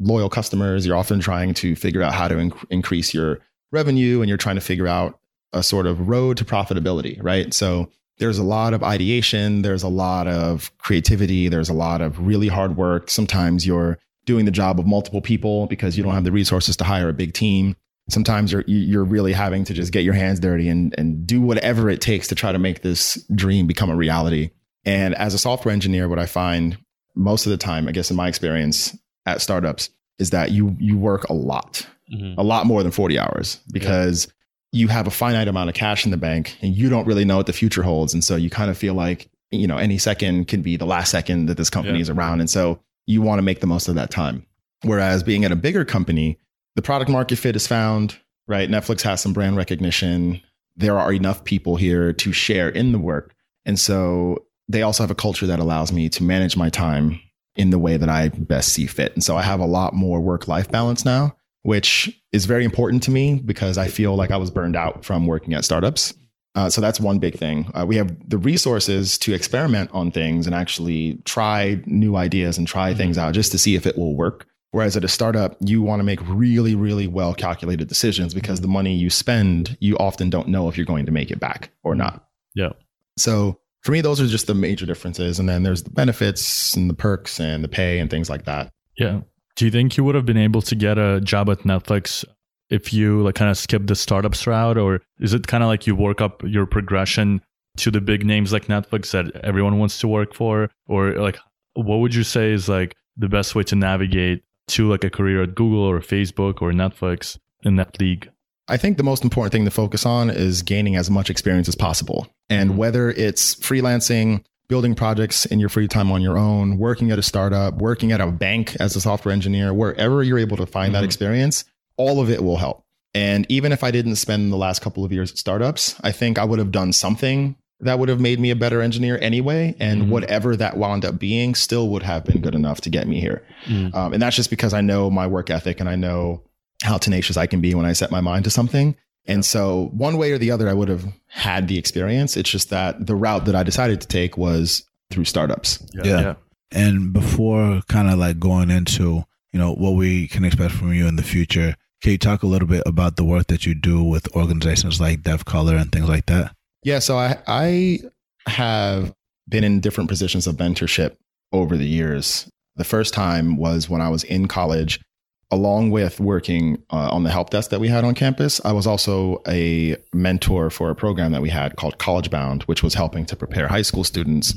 loyal customers you're often trying to figure out how to inc- increase your revenue and you're trying to figure out a sort of road to profitability right? So there's a lot of ideation there's a lot of creativity there's a lot of really hard work. Sometimes you're doing the job of multiple people because you don't have the resources to hire a big team. Sometimes you're you're really having to just get your hands dirty and and do whatever it takes to try to make this dream become a reality. And as a software engineer what i find most of the time i guess in my experience at startups is that you you work a lot Mhm. a lot more than 40 hours because you have a finite amount of cash in the bank and you don't really know what the future holds. And so you kind of feel like, you know, any second can be the last second that this company Yeah. is around. And so you want to make the most of that time. Whereas being at a bigger company, the product market fit is found, right? Netflix has some brand recognition. There are enough people here to share in the work. And so they also have a culture that allows me to manage my time in the way that I best see fit. And so I have a lot more work life balance now, which is very important to me because I feel like I was burned out from working at startups. Uh, so that's one big thing. Uh, we have the resources to experiment on things and actually try new ideas and try things out just to see if it will work. Whereas at a startup, you want to make really, really well calculated decisions because the money you spend, you often don't know if you're going to make it back or not. Yeah. So for me, those are just the major differences. And then there's the benefits and the perks and the pay and things like that. Yeah. Do you think you would have been able to get a job at Netflix if you like kind of skip the startups route, or is it kind of like you work up your progression to the big names like Netflix that everyone wants to work for, or like what would you say is like the best way to navigate to like a career at Google or Facebook or Netflix in that league? I think the most important thing to focus on is gaining as much experience as possible. And Mm-hmm. whether it's freelancing, building projects in your free time on your own, working at a startup, working at a bank as a software engineer, wherever you're able to find that Mhm. experience, all of it will help. And even if I didn't spend the last couple of years at startups, I think I would have done something that would have made me a better engineer anyway. And Mhm. whatever that wound up being still would have been good enough to get me here. Mm. Um, and that's just because I know my work ethic and I know how tenacious I can be when I set my mind to something. And so, one way or the other, I would have had the experience. It's just that the route that I decided to take was through startups. Yeah. And before kind of like going into, you know, what we can expect from you in the future, can you talk a little bit about the work that you do with organizations like Dev Color and things like that? Yeah. So, I, I have been in different positions of mentorship over the years. The first time was when I was in college. Along with working uh, on the help desk that we had on campus, I was also a mentor for a program that we had called College Bound, which was helping to prepare high school students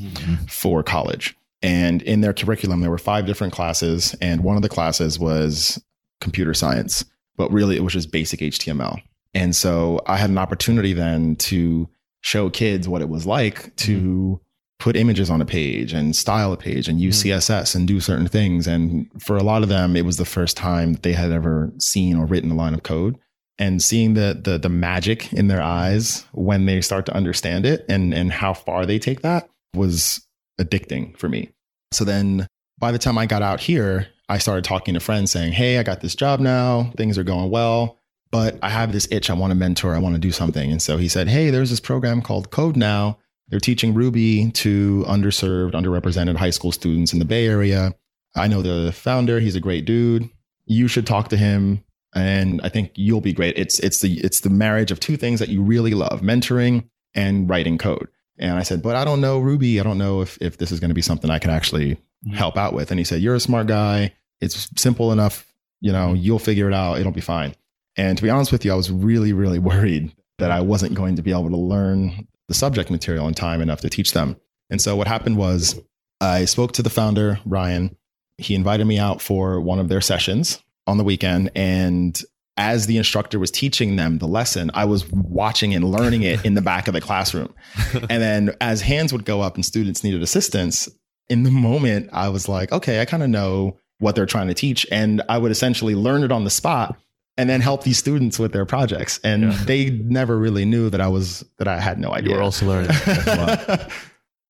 for college. And in their curriculum, there were five different classes, and one of the classes was computer science, but really it was just basic HTML. And so I had an opportunity then to show kids what it was like to put images on a page and style a page and use hmm. CSS and do certain things. And for a lot of them, it was the first time that they had ever seen or written a line of code. And seeing the the the magic in their eyes when they start to understand it and and how far they take that was addicting for me. So then by the time I got out here, I started talking to friends saying, Hey, I got this job now. Things are going well, but I have this itch. I want to mentor. I want to do something. And so he said, Hey, there's this program called CodeNow. They're teaching Ruby to underserved, underrepresented high school students in the Bay Area. I know the founder. He's a great dude. You should talk to him. And I think you'll be great. It's it's the it's the marriage of two things that you really love: mentoring and writing code. And I said, but I don't know Ruby. I don't know if if this is going to be something I can actually mm-hmm. help out with. And he said, You're a smart guy. It's simple enough. You know, you'll figure it out. It'll be fine. And to be honest with you, I was really, really worried that I wasn't going to be able to learn the subject material in time enough to teach them. And so what happened was I spoke to the founder, Ryan. He invited me out for one of their sessions on the weekend. And as the instructor was teaching them the lesson, I was watching and learning it in the [laughs] back of the classroom. and then as hands would go up and students needed assistance, in the moment, I was like, okay, I kind of know what they're trying to teach. And I would essentially learn it on the spot and then help these students with their projects. And Yeah. they never really knew that I was, that I had no idea. You were also learning. [laughs]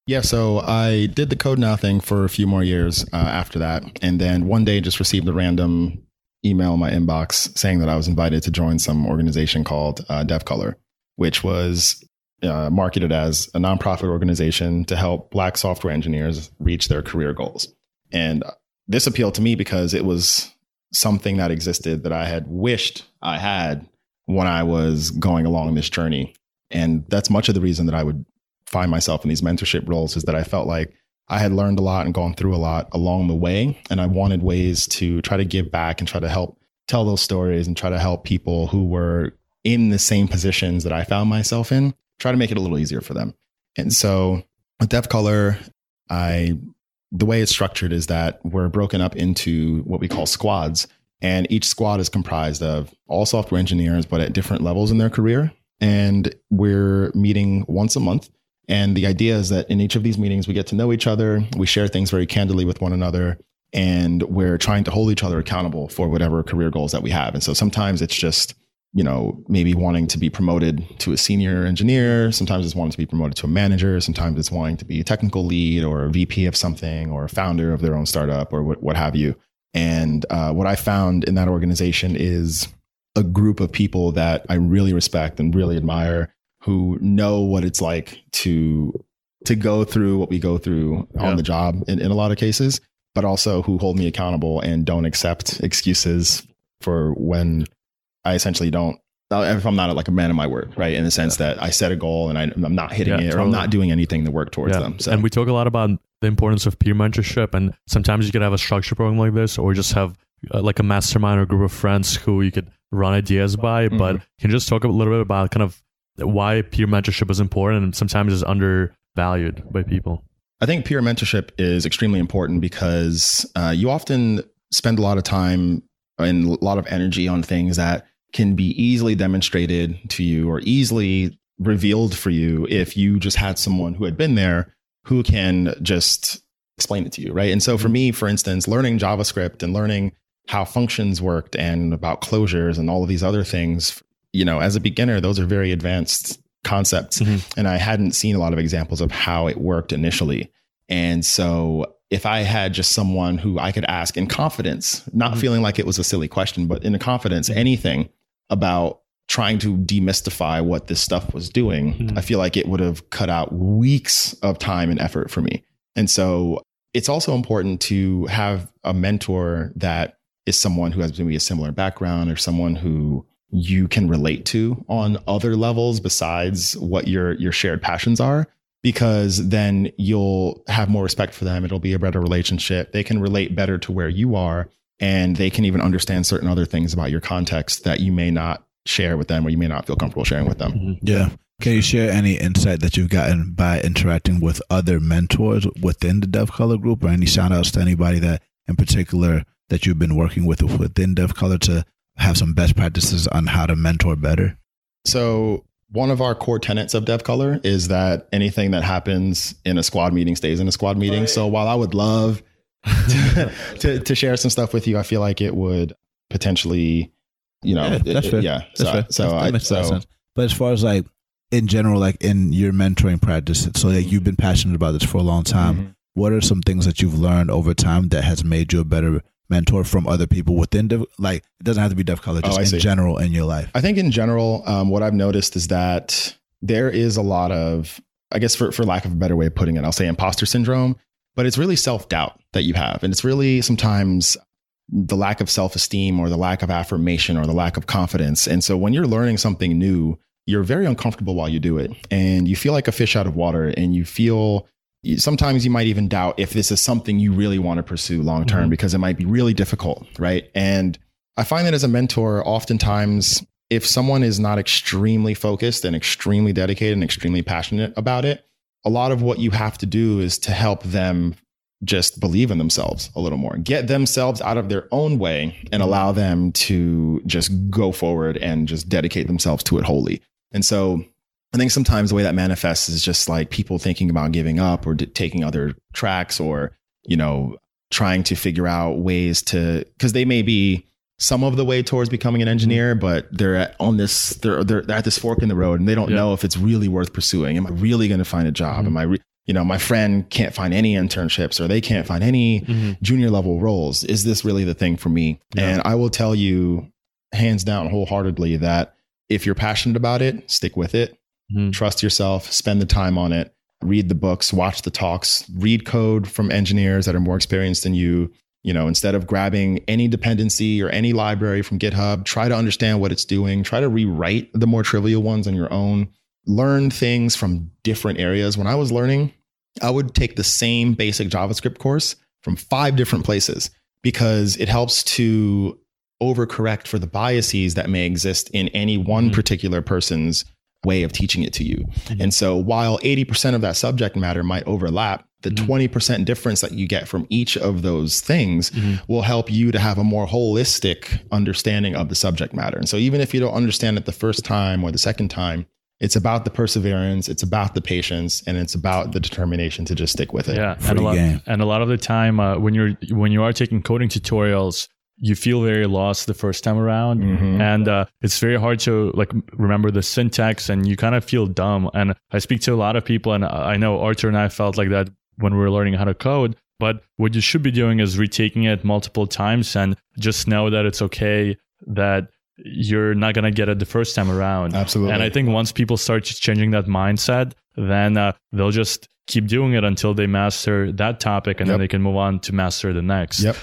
yeah, so I did the CodeNow thing for a few more years uh, after that. And then one day just received a random email in my inbox saying that I was invited to join some organization called uh, Dev Color, which was uh, marketed as a nonprofit organization to help Black software engineers reach their career goals. And this appealed to me because it was something that existed that I had wished I had when I was going along this journey. And that's much of the reason that I would find myself in these mentorship roles is that I felt like I had learned a lot and gone through a lot along the way. And I wanted ways to try to give back and try to help tell those stories and try to help people who were in the same positions that I found myself in, try to make it a little easier for them. And so with Dev Color, I the way it's structured is that we're broken up into what we call squads. And each squad is comprised of all software engineers, but at different levels in their career. And we're meeting once a month. And the idea is that in each of these meetings, we get to know each other. We share things very candidly with one another. And we're trying to hold each other accountable for whatever career goals that we have. And so sometimes it's just, you know, maybe wanting to be promoted to a senior engineer. Sometimes it's wanting to be promoted to a manager. Sometimes it's wanting to be a technical lead or a VP of something or a founder of their own startup or what, what have you. And uh, what I found in that organization is a group of people that I really respect and really admire who know what it's like to to go through what we go through Yeah. on the job in, in a lot of cases, but also who hold me accountable and don't accept excuses for when I essentially don't if I'm not like a man of my word, right? In the sense that I set a goal and I, I'm not hitting Yeah, it or I'm not doing anything to work towards them. So And we talk a lot about the importance of peer mentorship. And sometimes you can have a structure program like this or just have uh, like a mastermind or group of friends who you could run ideas by. Mhm. But can you just talk a little bit about kind of why peer mentorship is important and sometimes is undervalued by people? I think peer mentorship is extremely important because uh, you often spend a lot of time and a lot of energy on things that can be easily demonstrated to you or easily revealed for you if you just had someone who had been there who can just explain it to you, right? And so for me, for instance, learning JavaScript and learning how functions worked and about closures and all of these other things, you know, as a beginner, those are very advanced concepts. Mhm. And I hadn't seen a lot of examples of how it worked initially. And so if I had just someone who I could ask in confidence, not Mhm. feeling like it was a silly question, but in confidence, Mhm. anything about trying to demystify what this stuff was doing, Mhm. I feel like it would have cut out weeks of time and effort for me. And so it's also important to have a mentor that is someone who has maybe a similar background or someone who you can relate to on other levels besides what your your shared passions are because then you'll have more respect for them it'll be a better relationship they can relate better to where you are and they can even understand certain other things about your context that you may not share with them or you may not feel comfortable sharing with them Mhm. Yeah. Can you share any insight that you've gotten by interacting with other mentors within the Dev Color group or any shout outs to anybody that in particular that you've been working with within Dev Color to have some best practices on how to mentor better? So one of our core tenets of Dev Color is that anything that happens in a squad meeting stays in a squad meeting. So while I would love to, [laughs] to, to share some stuff with you, I feel like it would potentially, you know, Yeah, that's it- fair. yeah. That's so fair. so That's- that I makes a lot of so. But as far as like in general, like in your mentoring practice, so like you've been passionate about this for a long time. Mhm. What are some things that you've learned over time that has made you a better mentor from other people within Dev? Like it doesn't have to be Dev Color, Oh, just I in see. general in your life. I think in general, um, what I've noticed is that there is a lot of, I guess, for, for lack of a better way of putting it, I'll say imposter syndrome, but it's really self doubt that you have. And it's really sometimes the lack of self esteem or the lack of affirmation or the lack of confidence. And so when you're learning something new, you're very uncomfortable while you do it and you feel like a fish out of water and you feel sometimes you might even doubt if this is something you really want to pursue long term Mhm. because it might be really difficult, right? And I find that as a mentor, oftentimes, if someone is not extremely focused and extremely dedicated and extremely passionate about it, a lot of what you have to do is to help them just believe in themselves a little more, get themselves out of their own way and allow them to just go forward and just dedicate themselves to it wholly. And so I think sometimes the way that manifests is just like people thinking about giving up or d- taking other tracks or, you know, trying to figure out ways to, because they may be some of the way towards becoming an engineer, but they're at, on this, they're, they're, they're at this fork in the road and they don't Yeah. know if it's really worth pursuing. Am I really going to find a job? Am I, re- you know, my friend can't find any internships or they can't find any Mhm. junior level roles. Is this really the thing for me? Yeah. And I will tell you hands down wholeheartedly that if you're passionate about it, stick with it Mhm. trust yourself, spend the time on it, read the books, watch the talks, read code from engineers that are more experienced than you. You know, instead of grabbing any dependency or any library from GitHub, try to understand what it's doing, try to rewrite the more trivial ones on your own, learn things from different areas. When I was learning, I would take the same basic JavaScript course from five different places because it helps to overcorrect for the biases that may exist in any one Mhm. particular person's way of teaching it to you. Mhm. And so while 80% of that subject matter might overlap, the Mhm. 20% difference that you get from each of those things Mhm. will help you to have a more holistic understanding of the subject matter. And so even if you don't understand it the first time or the second time, it's about the perseverance, it's about the patience, and it's about the determination to just stick with it. Yeah, and a lot, game. and a lot of the time uh, when you're when you are taking coding tutorials, you feel very lost the first time around, Mhm. and uh, it's very hard to like remember the syntax, and you kind of feel dumb. And I speak to a lot of people, and I know Artur and I felt like that when we were learning how to code. But what you should be doing is retaking it multiple times, and just know that it's okay that you're not gonna get it the first time around. Absolutely. And I think once people start just changing that mindset, then uh, they'll just keep doing it until they master that topic and Yep. then they can move on to master the next. Yep.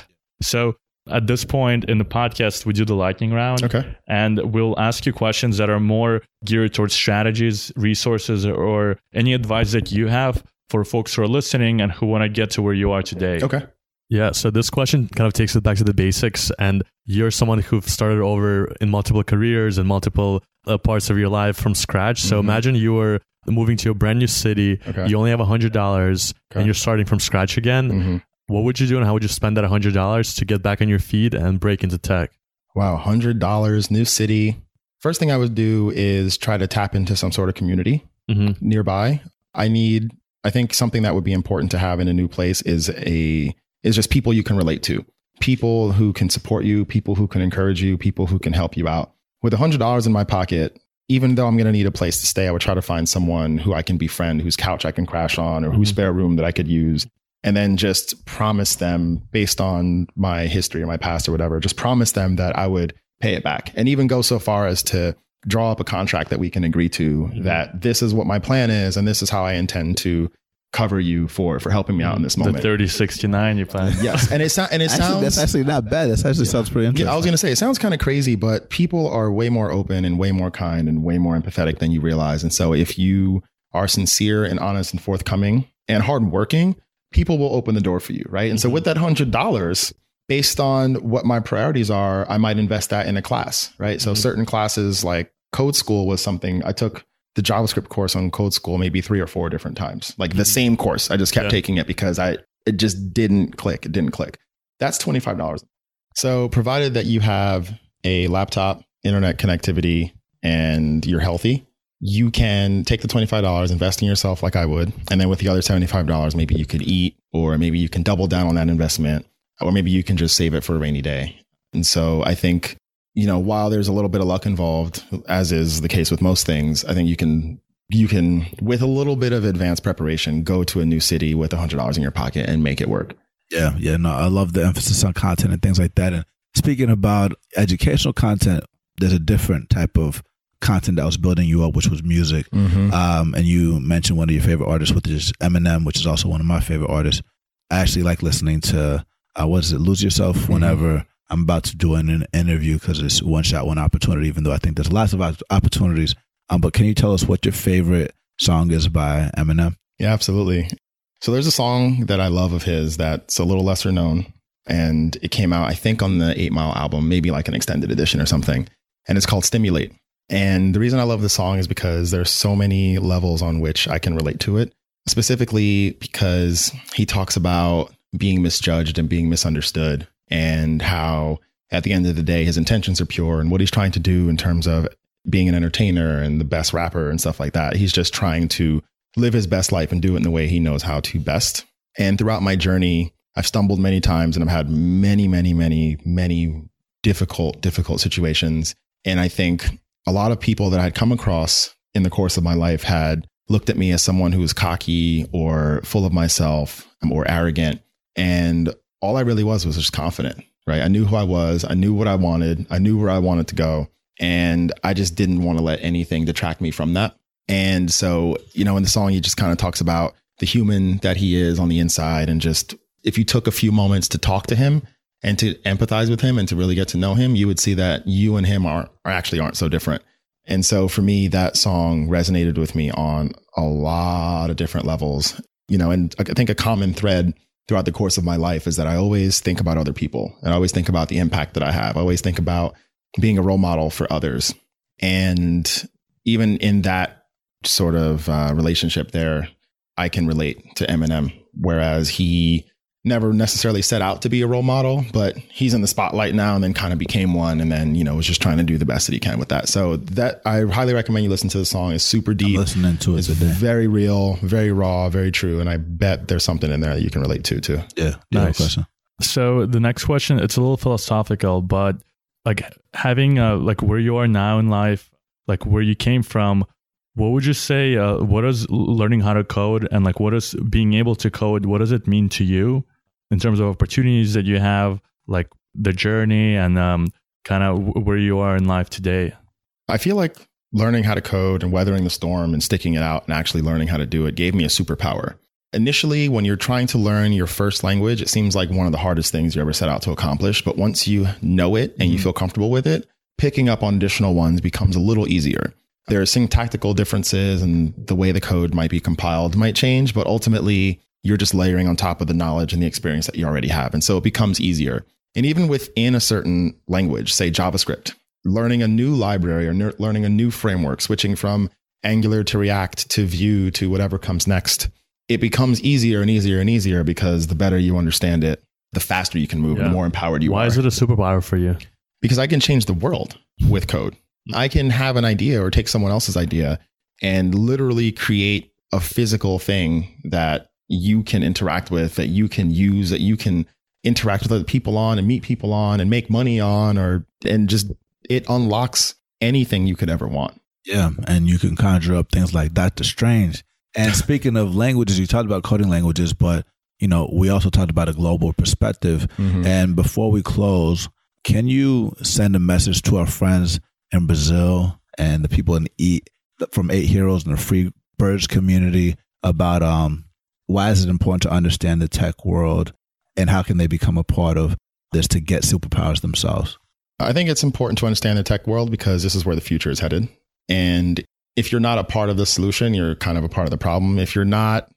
So at this point in the podcast, we do the lightning round Okay. and we'll ask you questions that are more geared towards strategies, resources, or any advice that you have for folks who are listening and who want to get to where you are today. Okay. Yeah, so this question kind of takes us back to the basics. And you're someone who started over in multiple careers and multiple uh, parts of your life from scratch. So Mhm. imagine you were moving to a brand new city. Okay. You only have $100 Okay. and you're starting from scratch again. Mhm. What would you do and how would you spend that $100 to get back on your feet and break into tech? Wow, hundred dollars, new city. First thing I would do is try to tap into some sort of community hmm nearby. I need. I think something that would be important to have in a new place is a is just people you can relate to, people who can support you, people who can encourage you, people who can help you out. With hundred dollars in my pocket, even though I'm going to need a place to stay, I would try to find someone who I can befriend, whose couch I can crash on, or whose Mhm. spare room that I could use. And then just promise them, based on my history or my past or whatever, just promise them that I would pay it back. And even go so far as to draw up a contract that we can agree to Mhm. that this is what my plan is and this is how I intend to cover you for for helping me out in this moment. The moment. 3069 you plan. yes, and it's so- and it Actually, sounds that's actually not bad. That actually sounds pretty interesting. yeah, I was going to say, it sounds kind of crazy, but people are way more open and way more kind and way more empathetic than you realize. And so if you are sincere and honest and forthcoming and hardworking, people will open the door for you. Right. And so with that hundred dollars, based on what my priorities are, I might invest that in a class. Right. So Mhm. certain classes like code school was something I took the JavaScript course on code school maybe three or four different times, like the Mhm. same course. I just kept Yeah. taking it because I, it just didn't click. It didn't click. That's $25. So, provided that you have a laptop, internet connectivity, and you're healthy, you can take the $25, invest in yourself like I would. And then with the other $75, maybe you could eat, or maybe you can double down on that investment, or maybe you can just save it for a rainy day. And so, I think, you know, while there's a little bit of luck involved, as is the case with most things, I think you can. You can, with a little bit of advanced preparation, go to a new city with $100 in your pocket and make it work. Yeah, yeah, no, I love the emphasis on content and things like that. And speaking about educational content, there's a different type of content that was building you up, which was music. Mm-hmm. Um, and you mentioned one of your favorite artists, which is Eminem, which is also one of my favorite artists. I actually like listening to uh, what is it, Lose Yourself, whenever I'm about to do an, an interview because it's one shot, one opportunity. Even though I think there's lots of opportunities. Um, but can you tell us what your favorite song is by Eminem? Yeah, absolutely. So there's a song that I love of his that's a little lesser known. And it came out, I think, on the Eight Mile album, maybe like an extended edition or something. And it's called Stimulate. And the reason I love this song is because there's so many levels on which I can relate to it. Specifically because he talks about being misjudged and being misunderstood and how at the end of the day his intentions are pure and what he's trying to do in terms of being an entertainer and the best rapper and stuff like that. He's just trying to live his best life and do it in the way he knows how to best. And throughout my journey, I've stumbled many times and I've had many, many, many, many difficult, difficult situations. And I think a lot of people that I had come across in the course of my life had looked at me as someone who was cocky or full of myself or arrogant. And all I really was was just confident, right? I knew who I was. I knew what I wanted. I knew where I wanted to go. And I just didn't want to let anything detract me from that. And so, you know, in the song, he just kind of talks about the human that he is on the inside. And just if you took a few moments to talk to him and to empathize with him and to really get to know him, you would see that you and him are, are actually aren't so different. And so for me, that song resonated with me on a lot of different levels, you know, and I think a common thread throughout the course of my life is that I always think about other people and I always think about the impact that I have. I always think about being a role model for others. And even in that sort of uh, relationship there, I can relate to Eminem, whereas he never necessarily set out to be a role model, but he's in the spotlight now and then kind of became one and then, you know, was just trying to do the best that he can with that. So that I highly recommend you listen to the song. It's super I'm deep. listening to it It's today. very real, very raw, very true. And I bet there's something in there that you can relate to too. Yeah, no Nice. question. So the next question, it's a little philosophical, but like having uh, like where you are now in life, like where you came from, what would you say? Uh, what is learning how to code, and like what is being able to code? What does it mean to you in terms of opportunities that you have, like the journey and um, kind of where you are in life today? I feel like learning how to code and weathering the storm and sticking it out and actually learning how to do it gave me a superpower. Initially, when you're trying to learn your first language, it seems like one of the hardest things you ever set out to accomplish. But once you know it and you Mhm. feel comfortable with it, picking up on additional ones becomes a little easier. There are syntactical differences and the way the code might be compiled might change, but ultimately you're just layering on top of the knowledge and the experience that you already have. And so it becomes easier. And even within a certain language, say JavaScript, learning a new library or ner- learning a new framework, switching from Angular to React to Vue to whatever comes next, it becomes easier and easier and easier because the better you understand it, the faster you can move, Yeah. the more empowered you Why are. Why is it a superpower for you? because I can change the world with code. I can have an idea or take someone else's idea and literally create a physical thing that you can interact with, that you can use, that you can interact with other people on and meet people on and make money on or and just it unlocks anything you could ever want. Yeah, and you can conjure up things like Doctor Strange. And [laughs] speaking of languages, you talked about coding languages, but you know we also talked about a global perspective. Mm-hmm. And before we close, can you send a message to our friends in Brazil and the people in Eat from Eight Heroes and the Free Birds community about um why is it important to understand the tech world and how can they become a part of this to get superpowers themselves? I think it's important to understand the tech world because this is where the future is headed. And if you're not a part of the solution, you're kind of a part of the problem. If you're not,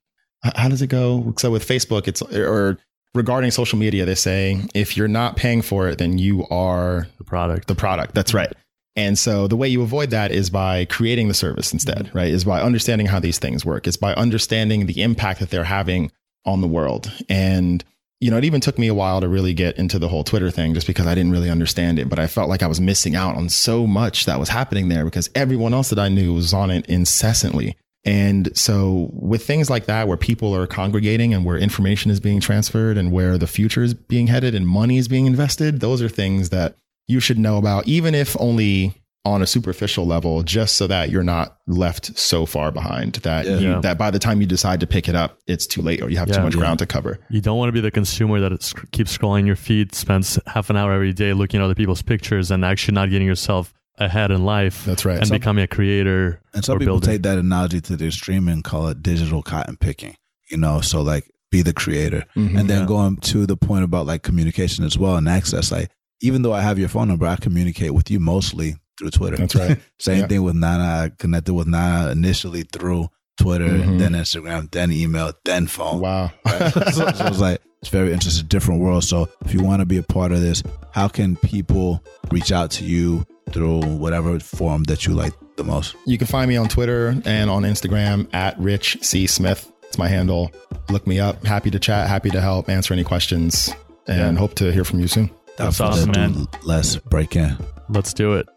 how does it go? So with Facebook, it's or regarding social media, they say if you're not paying for it, then you are The product. the product. That's right. And so the way you avoid that is by creating the service instead, mm-hmm. right? Is by understanding how these things work. It's by understanding the impact that they're having on the world. And, you know, it even took me a while to really get into the whole Twitter thing just because I didn't really understand it. But I felt like I was missing out on so much that was happening there because everyone else that I knew was on it incessantly. And so with things like that, where people are congregating and where information is being transferred and where the future is being headed and money is being invested, those are things that you should know about, even if only on a superficial level, just so that you're not left so far behind that Yeah. you, that by the time you decide to pick it up, it's too late or you have Yeah. too much Yeah. ground to cover. You don't want to be the consumer that is, keeps scrolling your feed, spends half an hour every day looking at other people's pictures, and actually not getting yourself ahead in life That's right. and Some- becoming a creator. And some or people building. take that analogy to the extreme and call it digital cotton picking. You know, so like be the creator. Mhm. And then Yeah. going to the point about like communication as well and access. Like even though I have your phone number, I communicate with you mostly through Twitter. That's right. [laughs] Same Yeah. thing with Nana. I connected with Nana initially through Twitter, Mhm. then Instagram, then email, then phone. wow. Right? [laughs] so, so it's like it's very interesting, different world. So if you want to be a part of this, how can people reach out to you through whatever form that you like the most? You can find me on Twitter and on Instagram at Rich C. Smith. It's my handle. Look me up. Happy to chat, happy to help, answer any questions, and hope to hear from you soon. That's awesome, man. Let's break in. Let's do it.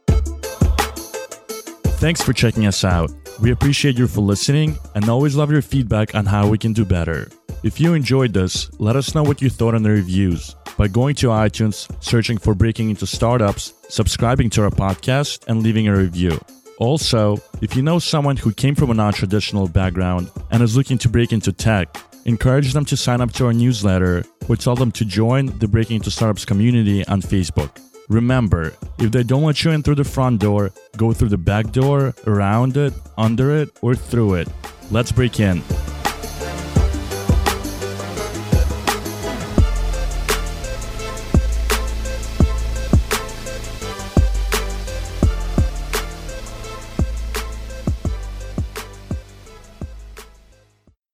Thanks for checking us out. We appreciate you for listening and always love your feedback on how we can do better. If you enjoyed this, let us know what you thought in the reviews by going to iTunes, searching for Breaking Into Startups, subscribing to our podcast, and leaving a review. Also, if you know someone who came from a non traditional background and is looking to break into tech, encourage them to sign up to our newsletter or tell them to join the Breaking Into Startups community on Facebook. Remember, if they don't let you in through the front door, go through the back door, around it, under it, or through it. Let's break in.